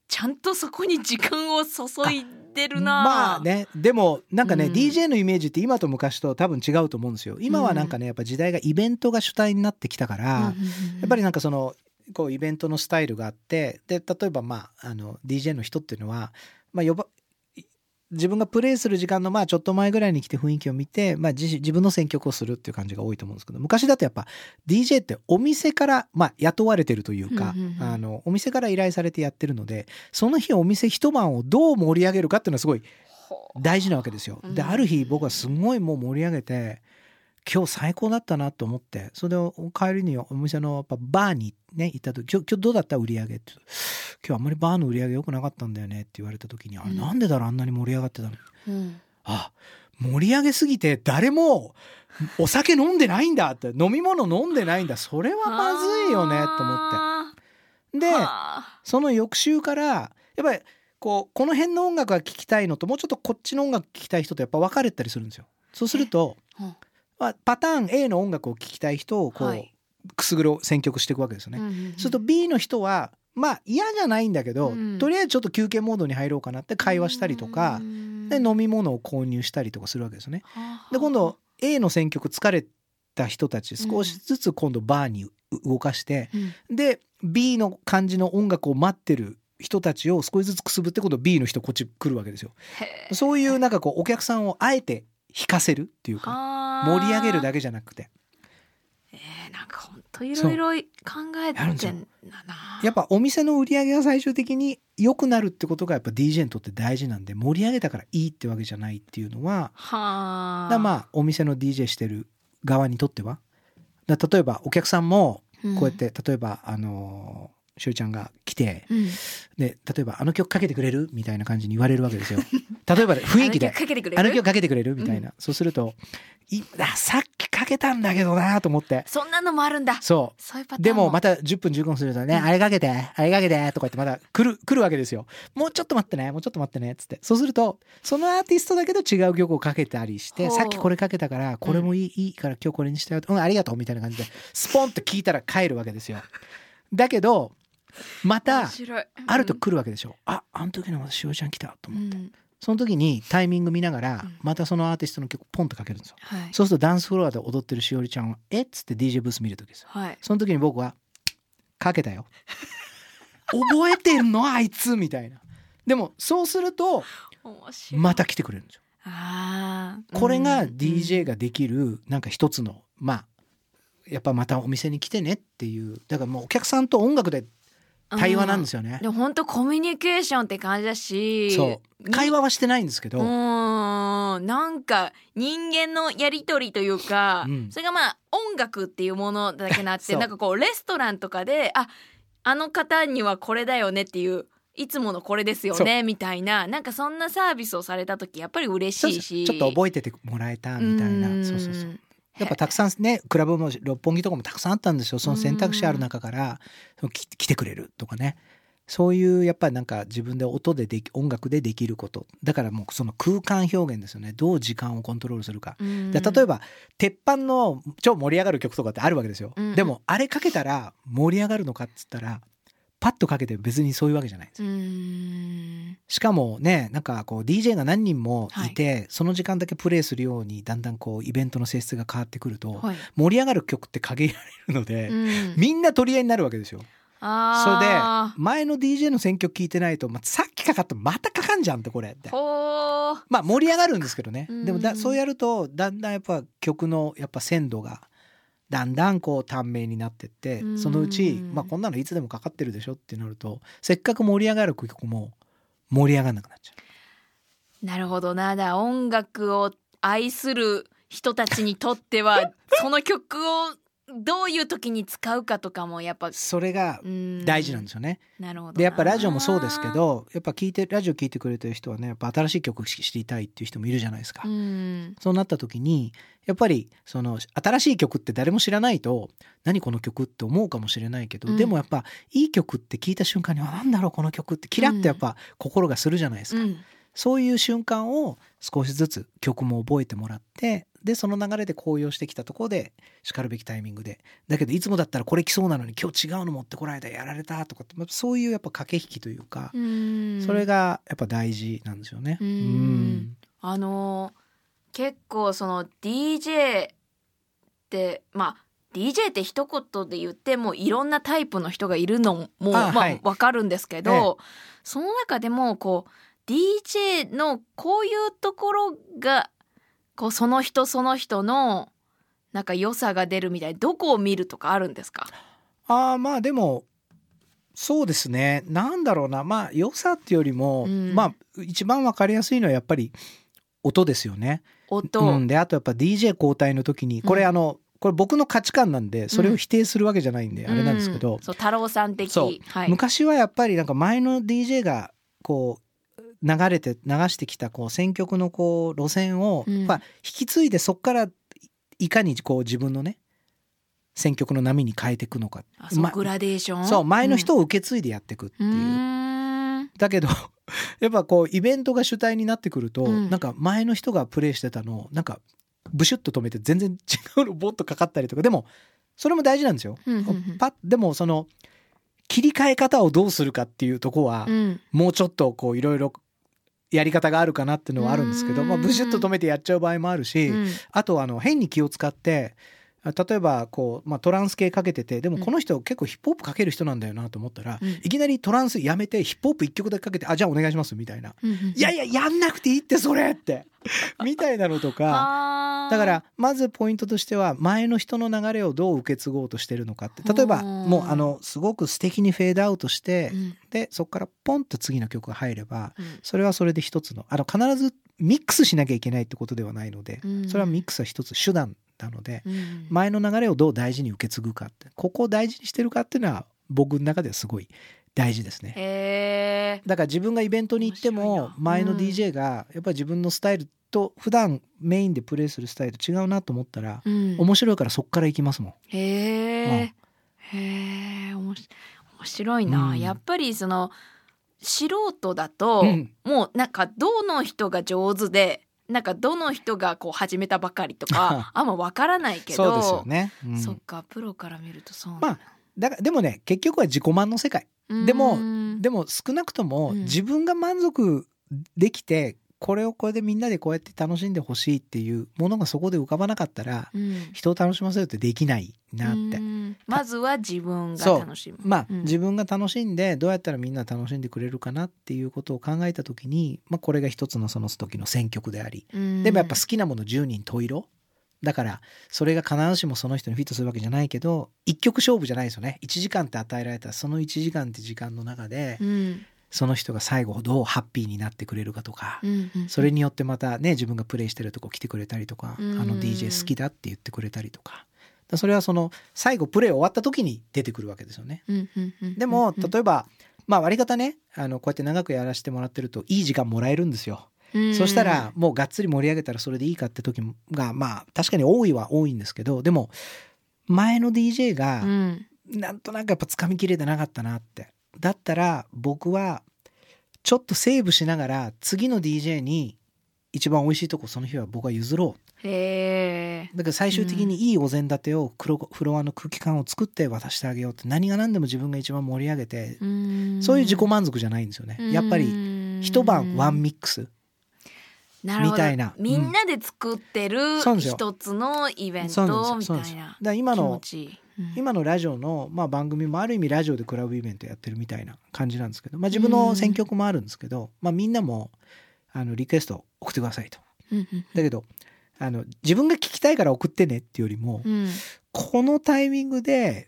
ちゃんとそこに時間を注いでるな。ーまあね。でもなんかね、うん。DJ のイメージって今と昔と多分違うと思うんですよ。今はなんかねやっぱ時代がイベントが主体になってきたから、うんやっぱりなんかそのこうイベントのスタイルがあってで例えばまああの DJ の人っていうのは、まあ、呼ば自分がプレイする時間のまあちょっと前ぐらいに来て雰囲気を見て、まあ、自自分の選曲をするっていう感じが多いと思うんですけど昔だとやっぱ DJ ってお店からまあ雇われてるというか、あのお店から依頼されてやってるのでその日お店一晩をどう盛り上げるかっていうのはすごい大事なわけですよ。でうんある日僕はすごいもう盛り上げて今日最高だったなと思ってそれでお帰りにお店のやっぱバーにね行った時今日今日どうだった売り上げって。今日あんまりバーの売り上げ良くなかったんだよねって言われた時にあれうん。なんでだろうあんなに盛り上がってたの？うん。あ盛り上げすぎて誰もお酒飲んでないんだって飲み物飲んでないんだ。それはまずいよねと思あって。でその翌週からやっぱりこうこの辺の音楽が聴きたいのともうちょっとこっちの音楽聴きたい人とやっぱ分かれたりするんですよ。そうすると、あうんまあ、パターン A の音楽を聴きたい人をこう、はい。くすぐる選曲していくわけですよね。うんうんうん。すると B の人はまあ嫌じゃないんだけど、うん。とりあえずちょっと休憩モードに入ろうかなって会話したりとかう、ん。で飲み物を購入したりとかするわけですよね。はあ。で今度 A の選曲疲れた人たち少しずつ今度バーにう動かして、うん。で B の感じの音楽を待ってる人たちを少しずつくすぶって今度 B の人こっち来るわけですよ。そういうなんかこうお客さんをあえて引かせるっていうかはあ盛り上げるだけじゃなくて。えー、なんか本当いろいろ考えてんだなやっぱお店の売り上げが最終的に良くなるってことがやっぱ DJ にとって大事なんで盛り上げたからいいってわけじゃないっていうのははあ。だまあお店の DJ してる側にとっては。だ例えばお客さんもこうやって、例えばあのーしゅうちゃんが来てうん、うんで例えば「あの曲かけてくれる?」みたいな感じに言われるわけですよ。<laughs> 例えばね雰囲気であの曲かけてくれる？みたいな、そうするとさっきかけたんだけどなと思って。そんなのもあるんだ。そう。でもまた10分15分するとね、うん。あれかけてあれかけてとか言ってまた来る来るわけですよ。もうちょっと待ってねもうちょっと待ってねっつって。そうするとそのアーティストだけど違う曲をかけたりしてさっきこれかけたからこれもいい,、いいから今日これにしたよ、うん、ありがとうみたいな感じでスポンと聞いたら帰るわけですよ。だけどま面たあると来るわけでしょ、ああの時のしおちゃん来たとう思って、ん。その時にタイミング見ながらうん。またそのアーティストの曲ポンとかけるんですよ。はい。そうするとダンスフロアで踊ってるしおりちゃんは「え？っ?」つって DJ ブース見る時ですよ。はい。その時に僕は「かけたよ」覚えてんの？あいつ？みたいな。でもそうするとまた来てくれるんですよ。あー。これがうん。DJ ができるなんか一つのまあやっぱまたお店に来てねっていう。だからもうお客さんと音楽で対話なんですよね。でも本当コミュニケーションって感じだし。会話はしてないんですけど。うーん。なんか人間のやり取りというか、うん。それがまあ音楽っていうものだけなって <laughs> なんかこうレストランとかでああの方にはこれだよねっていういつものこれですよねみたいななんかそんなサービスをされた時やっぱり嬉しいし。ちょっと覚えててもらえたみたいな。そうそうそうやっぱたくさんねクラブも六本木とかもたくさんあったんですよ。その選択肢ある中から来てくれるとかね。そういうやっぱりなんか自分で音ででき音楽でできること。だからもうその空間表現ですよね。どう時間をコントロールするか。うん。で例えば鉄板の超盛り上がる曲とかってあるわけですよ。うん。でもあれかけたら盛り上がるのかっつったらパッとかけて別にそういうわけじゃないんですうよ。ん。しかもねなんかこう DJ が何人もいて、その時間だけプレイするようにだんだんこうイベントの性質が変わってくると、はい。盛り上がる曲って限られるので、うん。みんな取り合いになるわけですよ。それであ前の DJ の選曲聞いてないと、まあ、さっきかかったまたかかんじゃんってこれって。まあ盛り上がるんですけどね。うん。でもだそうやるとだんだんやっぱ曲のやっぱ鮮度がだんだんこう短命になってってうんそのうち、まあ、こんなのいつでもかかってるでしょってなるとせっかく盛り上がる曲も盛り上がらなくなっちゃう。なるほどなだ音楽を愛する人たちにとってはその曲をどういう時に使うかとかもやっぱそれが大事なんですよね。なるほどな。でやっぱラジオもそうですけどやっぱ聞いてラジオ聞いてくれてる人はねやっぱ新しい曲知りたいっていう人もいるじゃないですか。うん。そうなった時にやっぱりその新しい曲って誰も知らないと何この曲って思うかもしれないけど、うん。でもやっぱいい曲って聞いた瞬間にあなんだろうこの曲ってキラッとやっぱ心がするじゃないですか、うんそういう瞬間を少しずつ曲も覚えてもらってでその流れで高揚してきたところでしかるべきタイミングで。だけどいつもだったらこれ来そうなのに今日違うの持ってこられたやられたとかってまあそういうやっぱ駆け引きというか、うん。それがやっぱ大事なんですよね。あのー結構その DJ ってまあ DJ って一言で言ってもいろんなタイプの人がいるのもまああはい。わかるんですけど、その中でもこう DJ のこういうところがこうその人その人のなんか良さが出るみたいなどこを見るとかあるんですか？ああまあでもそうですね。なんだろうな。まあ良さっていうよりも、うん。まあ一番わかりやすいのはやっぱり音ですよね。音、うん、であとやっぱ DJ 交代の時にこれうんあの、これ僕の価値観なんでそれを否定するわけじゃないんで、あれなんですけど。うん、そう太郎さん的。そう。はい、昔はやっぱりなんか前の DJ がこう流れて流してきたこう選曲のこう路線を、うん。まあ、引き継いでそこからいかにこう自分のね選曲の波に変えていくのか。まあそうグラデーション？そう前の人を受け継いでやっていくってういう、ーん。だけど <laughs> やっぱこうイベントが主体になってくると、うん。なんか前の人がプレイしてたのをなんかブシュッと止めて全然違うのボッとかかったりとか。でもそれも大事なんですよ。うんうんうん。パッでもその切り替え方をどうするかっていうとこは、うん。もうちょっとこういろいろやり方があるかなっていうのはあるんですけど、うん。まあ、ブシュッと止めてやっちゃう場合もあるし、うん。あとあの変に気を使ってあ例えばこう、まあ、トランス系かけててでもこの人結構ヒップホップかける人なんだよなと思ったら、うん。いきなりトランスやめてヒップホップ一曲だけかけてあじゃあお願いしますみたいな、うんいやいややんなくていいってそれって <laughs> みたいなのとかだからまずポイントとしては前の人の流れをどう受け継ごうとしてるのかって。例えばうん。もうあのすごく素敵にフェードアウトして、うん。でそこからポンと次の曲が入ればうん。それはそれで一つのあの必ずミックスしなきゃいけないってことではないので、うん。それはミックスは一つ手段なので、うん。前の流れをどう大事に受け継ぐかってここを大事にしてるかっていうのは僕の中ではすごい大事ですね。だから自分がイベントに行っても前のうん。DJ がやっぱり自分のスタイルと普段メインでプレイするスタイルと違うなと思ったらうん。面白いからそっから行きますもん。へえ、へえ、おもし面白いな、うん。やっぱりその素人だと、うん。もうなんかどの人が上手でなんかどの人がこう始めたばかりとか <laughs> あんまわからないけどそうですよね。うんそっかプロから見るとそうまあだからでもね結局は自己満の世界。うんでもうんでも少なくともうん自分が満足できてこれをこれでみんなでこうやって楽しんでほしいっていうものがそこで浮かばなかったらうん。人を楽しませるってできないなって。うん。まずは自分が楽しむ。まあ、うん。自分が楽しんでどうやったらみんな楽しんでくれるかなっていうことを考えた時に、まあ、これが一つのその時の選曲であり。うん。でもやっぱ好きなもの10人十色。だからそれが必ずしもその人にフィットするわけじゃないけど一曲勝負じゃないですよね。1時間って与えられたらその1時間って時間の中でうんその人が最後どうハッピーになってくれるかとかうんうんそれによってまたね自分がプレイしてるとこ来てくれたりとかあうん。の DJ 好きだって言ってくれたりとか。だからそれはその最後プレイ終わった時に出てくるわけですよね。うんうんうんでもうん。例えばまあ割り方ねあのこうやって長くやらせてもらってるといい時間もらえるんですよ。うん。そしたらもうがっつり盛り上げたらそれでいいかって時がまあ確かに多いは多いんですけどでも前の DJ がうん。なんとなくやっぱ掴みきれてなかったなってだったら僕はちょっとセーブしながら次の DJ に一番美味しいとこその日は僕は譲ろう。へえ。だから最終的にいいお膳立てをフロフロアの空気感を作って渡してあげようって何が何でも自分が一番盛り上げてそういう自己満足じゃないんですよね。やっぱり一晩ワンミックス。みたいな。みんなで作ってる一つのイベントみたいな今の今のラジオの、まあ、番組もある意味ラジオでクラブイベントやってるみたいな感じなんですけど、まあ、自分の選曲もあるんですけど、まあ、みんなもあのリクエスト送ってくださいと。だけどあの自分が聞きたいから送ってねっていうよりも、うん。このタイミングで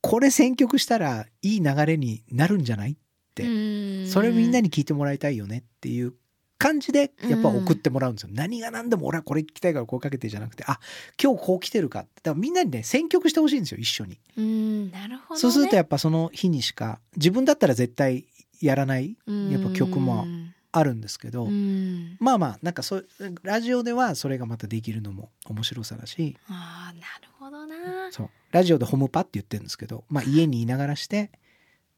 これ選曲したらいい流れになるんじゃないって、うん。それみんなに聞いてもらいたいよねっていう感じでやっぱ送ってもらうんですよ、何が何でも俺はこれ聞きたいからこうかけてじゃなくてあ今日こう来てるかって。だからみんなにね選曲してほしいんですよ一緒に。うんなるほどね。そうするとやっぱその日にしか自分だったら絶対やらないやっぱ曲もあるんですけど、うん。まあまあなんかそうラジオではそれがまたできるのも面白さだし。あーなるほどな。そう。ラジオでホームパって言ってるんですけど、まあ、家にいながらして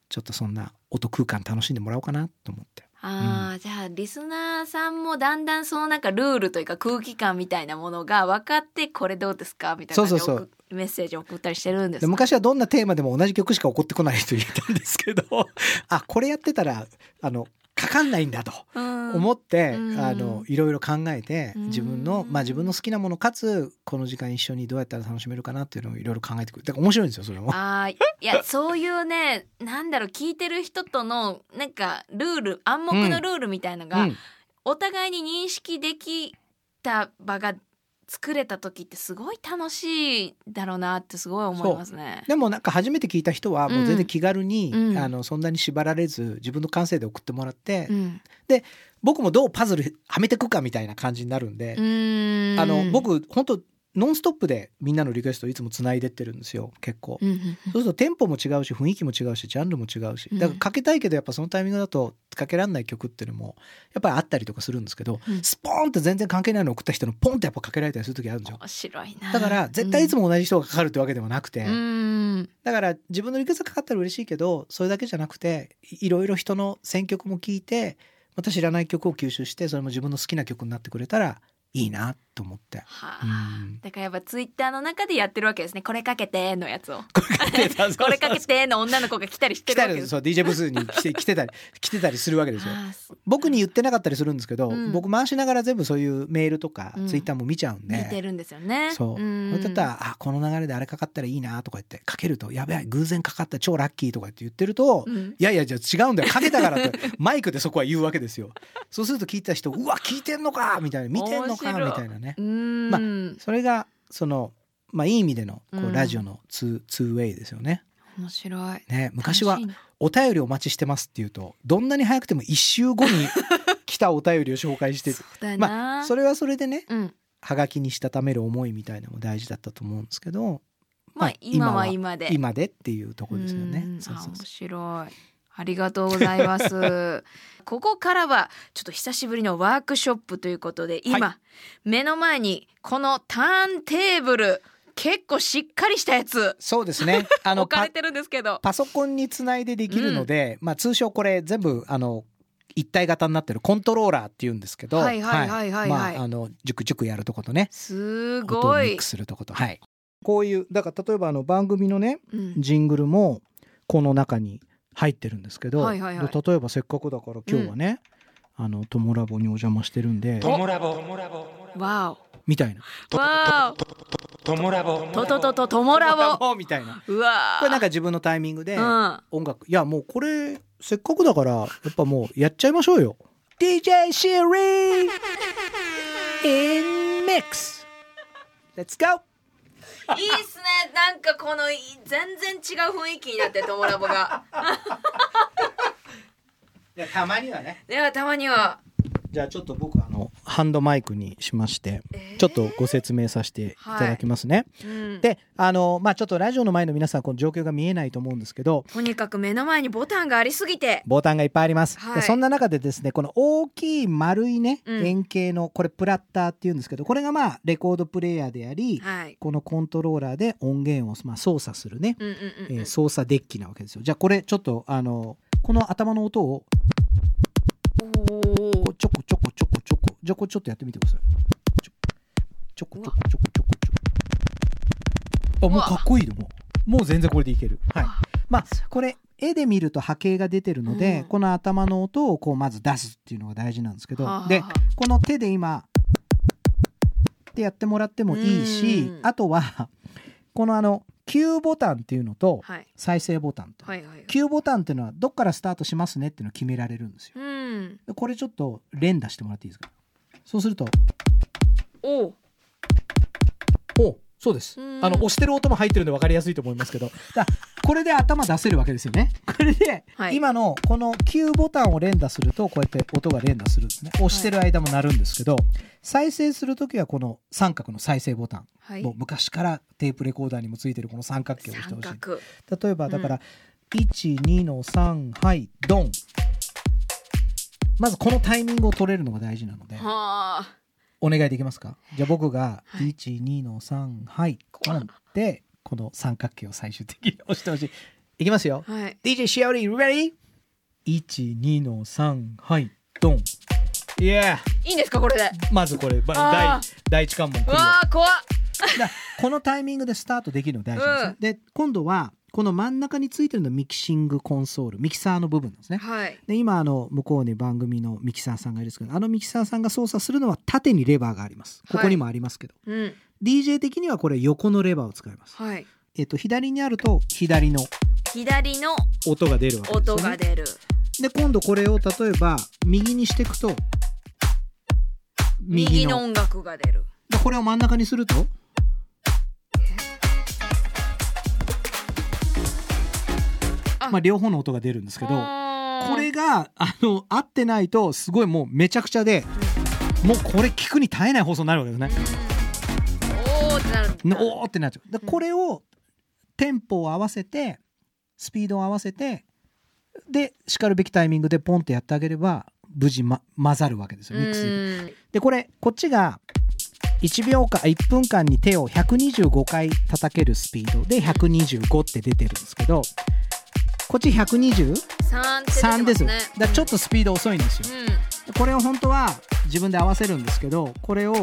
ちょっとそんな音空間楽しんでもらおうかなと思って。あーじゃあリスナーさんもだんだんそのなんかルールというか空気感みたいなものが分かってこれどうですかみたいな感じでそうそう送メッセージ送ったりしてるんです昔はどんなテーマでも同じ曲しか起こってこないと言ったんですけど。<laughs> あこれやってたらあのかかんないんだとうん。思って、うん。あのいろいろ考えてうん。自分の、まあ、自分の好きなものかつこの時間一緒にどうやったら楽しめるかなっていうのをいろいろ考えてくる。だから面白いんですよそれも。あーいやそういうねなんだろう聞いてる人とのなんかルール暗黙のルールみたいのが、うん。お互いに認識できた場が作れた時ってすごい楽しいだろうなってすごい思いますね。でもなんか初めて聞いた人はもう全然気軽に、うん。あのそんなに縛られず自分の感性で送ってもらって、うん、僕もどうパズルはめてくかみたいな感じになるんであの、僕本当ノンストップでみんなのリクエストをいつもつないでってるんですよ結構。うんうんそうするとテンポも違うし雰囲気も違うしジャンルも違うしうん。だからかけたいけどやっぱそのタイミングだとかけられない曲っていうのもやっぱりあったりとかするんですけど、うん。スポーンって全然関係ないの送った人のポンってやっぱかけられたりする時あるんですよ。面白いな。だから絶対いつも、も同じ人がかかるってわけではなくて、うん、だから自分のリクエストかかったら嬉しいけどそれだけじゃなくていいろいろ人の選曲も聞いてまた知らない曲を吸収してそれも自分の好きな曲になってくれたらいいなと思って。はあ。うん。だからやっぱツイッターの中でやってるわけですね。これかけてのやつを。これかけて <laughs> の女の子が来たりして来るわけです。たりそう DJ ブースに来て来てたり <laughs> 来てたりするわけですよ。僕に言ってなかったりするんですけど、うん。僕回しながら全部そういうメールとかうん。ツイッターも見ちゃうんで、見てるんですよね。そう。ん。それだったら、あ、この流れであれかかったらいいなとか言って、かけると、やべえ、偶然かかった超ラッキーとかって言ってると、うん。いやいや、じゃあ違うんだよ。かけたからって、マイクでそこは言うわけですよ。そうすると聞いた人、うわ、聞いてんのかみたいな、見てんのか面白いみたいなね。う。ん。まそれが、その、まあいい意味での、こうん。う、ラジオのツー、ツーウェイですよね。面白い。ね、昔はお便りお待ちしてますっていうと、どんなに早くても一週後に来たお便りを紹介して、まあ、それはそれでね、うん。はがきにしたためる思いみたいなのも大事だったと思うんですけど、まあ今は今で。今でっていうところですよね。うん。あ面そうそう。そう白いありがとうございます。<laughs> ここからはちょっと久しぶりのワークショップということで今、は目の前にこのターンテーブル結構しっかりしたやつそうですね。あの <laughs> パ置かれてるんですけど。パソコンにつないでできるので、まあ通称これ全部あの一体型になってるコントローラーっていうんですけど、はいはいはいはいはい。まああのジュクジュクやるとことね、すごい。ミック、するとこと、はい。こういうだから例えばあの番組のねうん。ジングルもこの中に入ってるんですけど、はいはいはい。で例えばせっかくだから今日はね、あのトモラボにお邪魔してるんで、トモラボ、トモラボ、わみたいな。おわトモラボ、おととととともらぼみたいな。うわこれなんか自分のタイミングでうん音楽、いやもうこれせっかくだからやっぱもうやっちゃいましょうよ DJ シェリー in mix Let's go いいっすね。なんかこのい全然違う雰囲気になってともらぼが。いやたまにはね。ではたまにはじゃあちょっと僕あのハンドマイクにしましてえー。ちょっとご説明させていただきますね、うん。であのまあちょっとラジオの前の皆さんこの状況が見えないと思うんですけどとにかく目の前にボタンがありすぎて。ボタンがいっぱいあります、はい。でそんな中でですねこの大きい丸いね、うん。円形のこれプラッターっていうんですけどこれがまあレコードプレイヤーであり、はい。このコントローラーで音源をまあ操作するね、うんうんうんうん。えー操作デッキなわけですよ。じゃあこれちょっとあのこの頭の音をこうちょこちょこちょこちょこ。じゃあこれちょっとやってみてください。ちょちょこちょこちょこちょこちょこあもうかっこいいでもう。もう全然これでいける。はい。まあこれ絵で見ると波形が出てるので、うん。この頭の音をこうまず出すっていうのが大事なんですけど、はでこの手で今ってやってもらってもいいし、うん。あとはこのあの Q ボタンっていうのとはい。再生ボタンと、はいはいはい。Q ボタンっていうのはどっからスタートしますねっていうのを決められるんですよ。うん。でこれちょっと連打してもらっていいですか？そうするとおう。おそうです。うん。あの押してる音も入ってるんで分かりやすいと思いますけど。だこれで頭出せるわけですよね。これで、はい。今のこの Q ボタンを連打するとこうやって音が連打するんですね。押してる間も鳴るんですけど、再生する時はこの三角の再生ボタン、はい。もう昔からテープレコーダーにもついてるこの三角形を押して三ほしい。角。例えばだから、12の3はいドン。まずこのタイミングを取れるのが大事なので。はあお願いできますか？じゃあ僕がはい。12の3はい。この三角形を最終的に押してほしい。いきますよ。はい。DJ シオリ ready? 12の3はい。ドン。いやいいんですかこれで？まずこれ第第一関門わー怖っ。だこのタイミングでスタートできるのが大事ですよ、で今度はこの真ん中についてるのはミキシングコンソールミキサーの部分ですね。はい。で今あの向こうに番組のミキサーさんがいるんですけどあのミキサーさんが操作するのは縦にレバーがあります。ここにもありますけど、うん。DJ 的にはこれ横のレバーを使います、はい。えっと左にあると左の左の音が出るわけですよ、ね、音が出る。で今度これを例えば右にしていくと右の。音楽が出る。でこれを真ん中にするとまあ両方の音が出るんですけどここれがあの合ってないとすごいもうめちゃくちゃでもうこれ聞くに耐えない放送になるわけですね。おーってなるねおーってなっちゃう。でこれをテンポを合わせてスピードを合わせてでしかるべきタイミングでポンってやってあげれば無事、ま、混ざるわけですよミックスで。これこっちが1秒間1分間に手を125回叩けるスピードで125って出てるんですけどこっち123 3って出てますです。だちょっとスピード遅いんですよ。うん。これを本当は自分で合わせるんですけどこれを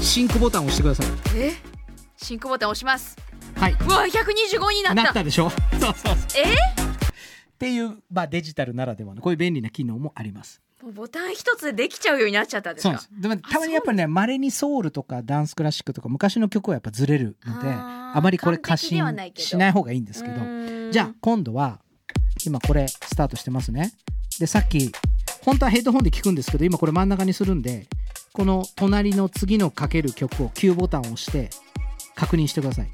シンクボタンを押してください。え？シンクボタン押します。はい。うわ125になった。なったでしょ？<laughs> そうそうそう。っえていう、まあ、デジタルならではのこういう便利な機能もあります。ボタン一つでできちゃうようになっちゃったんですか？です。でもたまにやっぱりねまれにソウルとかダンスクラシックとか昔の曲はやっぱずれるのであまりこれ過信しない方がいいんですけど。じゃあ今度は今これスタートしてますね。でさっき本当はヘッドホンで聞くんですけど今これ真ん中にするんでこの隣の次のかける曲を Q ボタンを押して確認してください。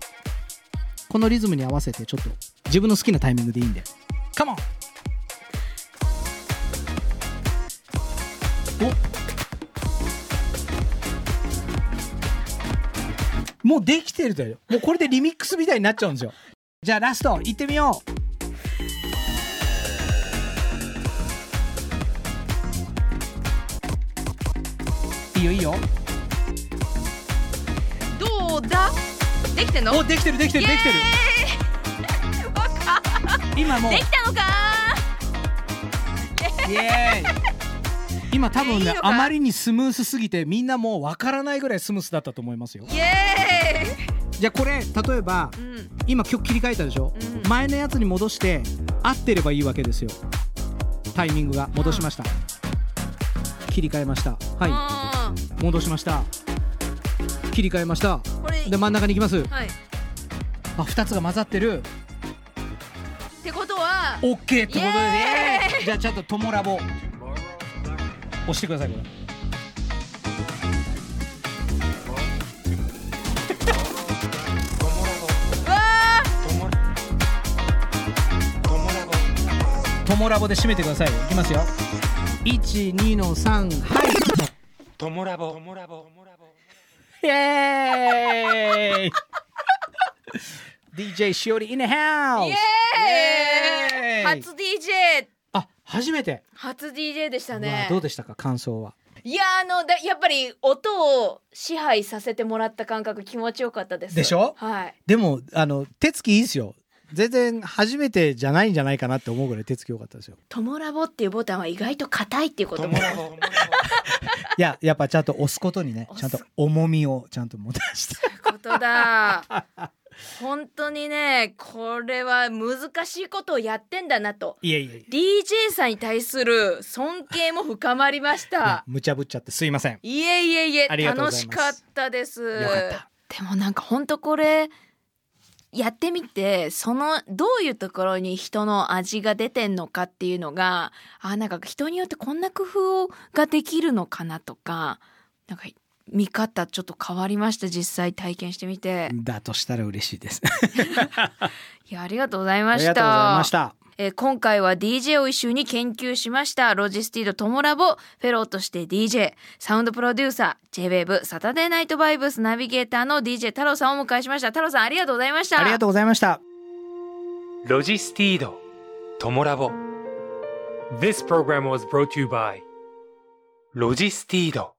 このリズムに合わせてちょっと自分の好きなタイミングでいいんで。カモンおもうできてるだよもうこれでリミックスみたいになっちゃうんですよ。じゃあラスト行ってみよう。いいよいいよ。どうだ？できてんの？おできてるできてるできてる。今もう。できたのか？イエーイ。今多分ねあまりにスムースすぎてみんなもうわからないぐらいスムースだったと思いますよ。イエじゃあこれ例えばーイうん。今曲切り替えたでしょ、うん。前のやつに戻して合ってればいいわけですよ。タイミングが戻しました、切り替えました。はあい戻しました。切り替えました。で真ん中に行きます。はい。あ二つが混ざってる。ってことは OK ってことでイエーイ。じゃあちょっとトモラボ。押してくださいこれ。トモラボ。で締めてください。いきますよ。12の3はいトモラボ。トモラボイエーイ DJ しおり in the ー house! イエーイイエーイ初 DJ あ初めて、初 DJ でしたうわねどうでしたか感想は？いやあのだやっぱり音を支配させてもらった感覚気持ちよかったです。でしょ？はい。でもあの手つきいいですよ全然初めてじゃないんじゃないかなって思うぐらい手つき良かったですよ。トモラボっていうボタンは意外と硬いっていうことも。いややっぱちゃんと押すことにねちゃんと重みをちゃんと持たして。ことだ。本当にねこれは難しいことをやってんだなと。いえいえ。いえ DJ さんに対する尊敬も深まりましいやた無茶ぶっちゃってすいません。いえいえいえありがとうご楽しざいます。かったです。よかった。でもなんか本当これやってみてそのどういうところに人の味が出てんのかっていうのがあなんか人によってこんな工夫ができるのかなとかなんか見方ちょっと変わりました実際体験してみて。だとしたら嬉しいです。<laughs> いやありがとうございました。ありがとうございましたえー今回は DJ を一緒に研究しましたロジスティードトモラボフェローとして DJ サウンドプロデューサー JWAVE サタデーナイトバイブスナビゲーターの DJ TAROさんをお迎えしました。太郎さんありがとうございました。ありがとうございました。ロジスティードトモラボ。This program was brought to you by ロジスティード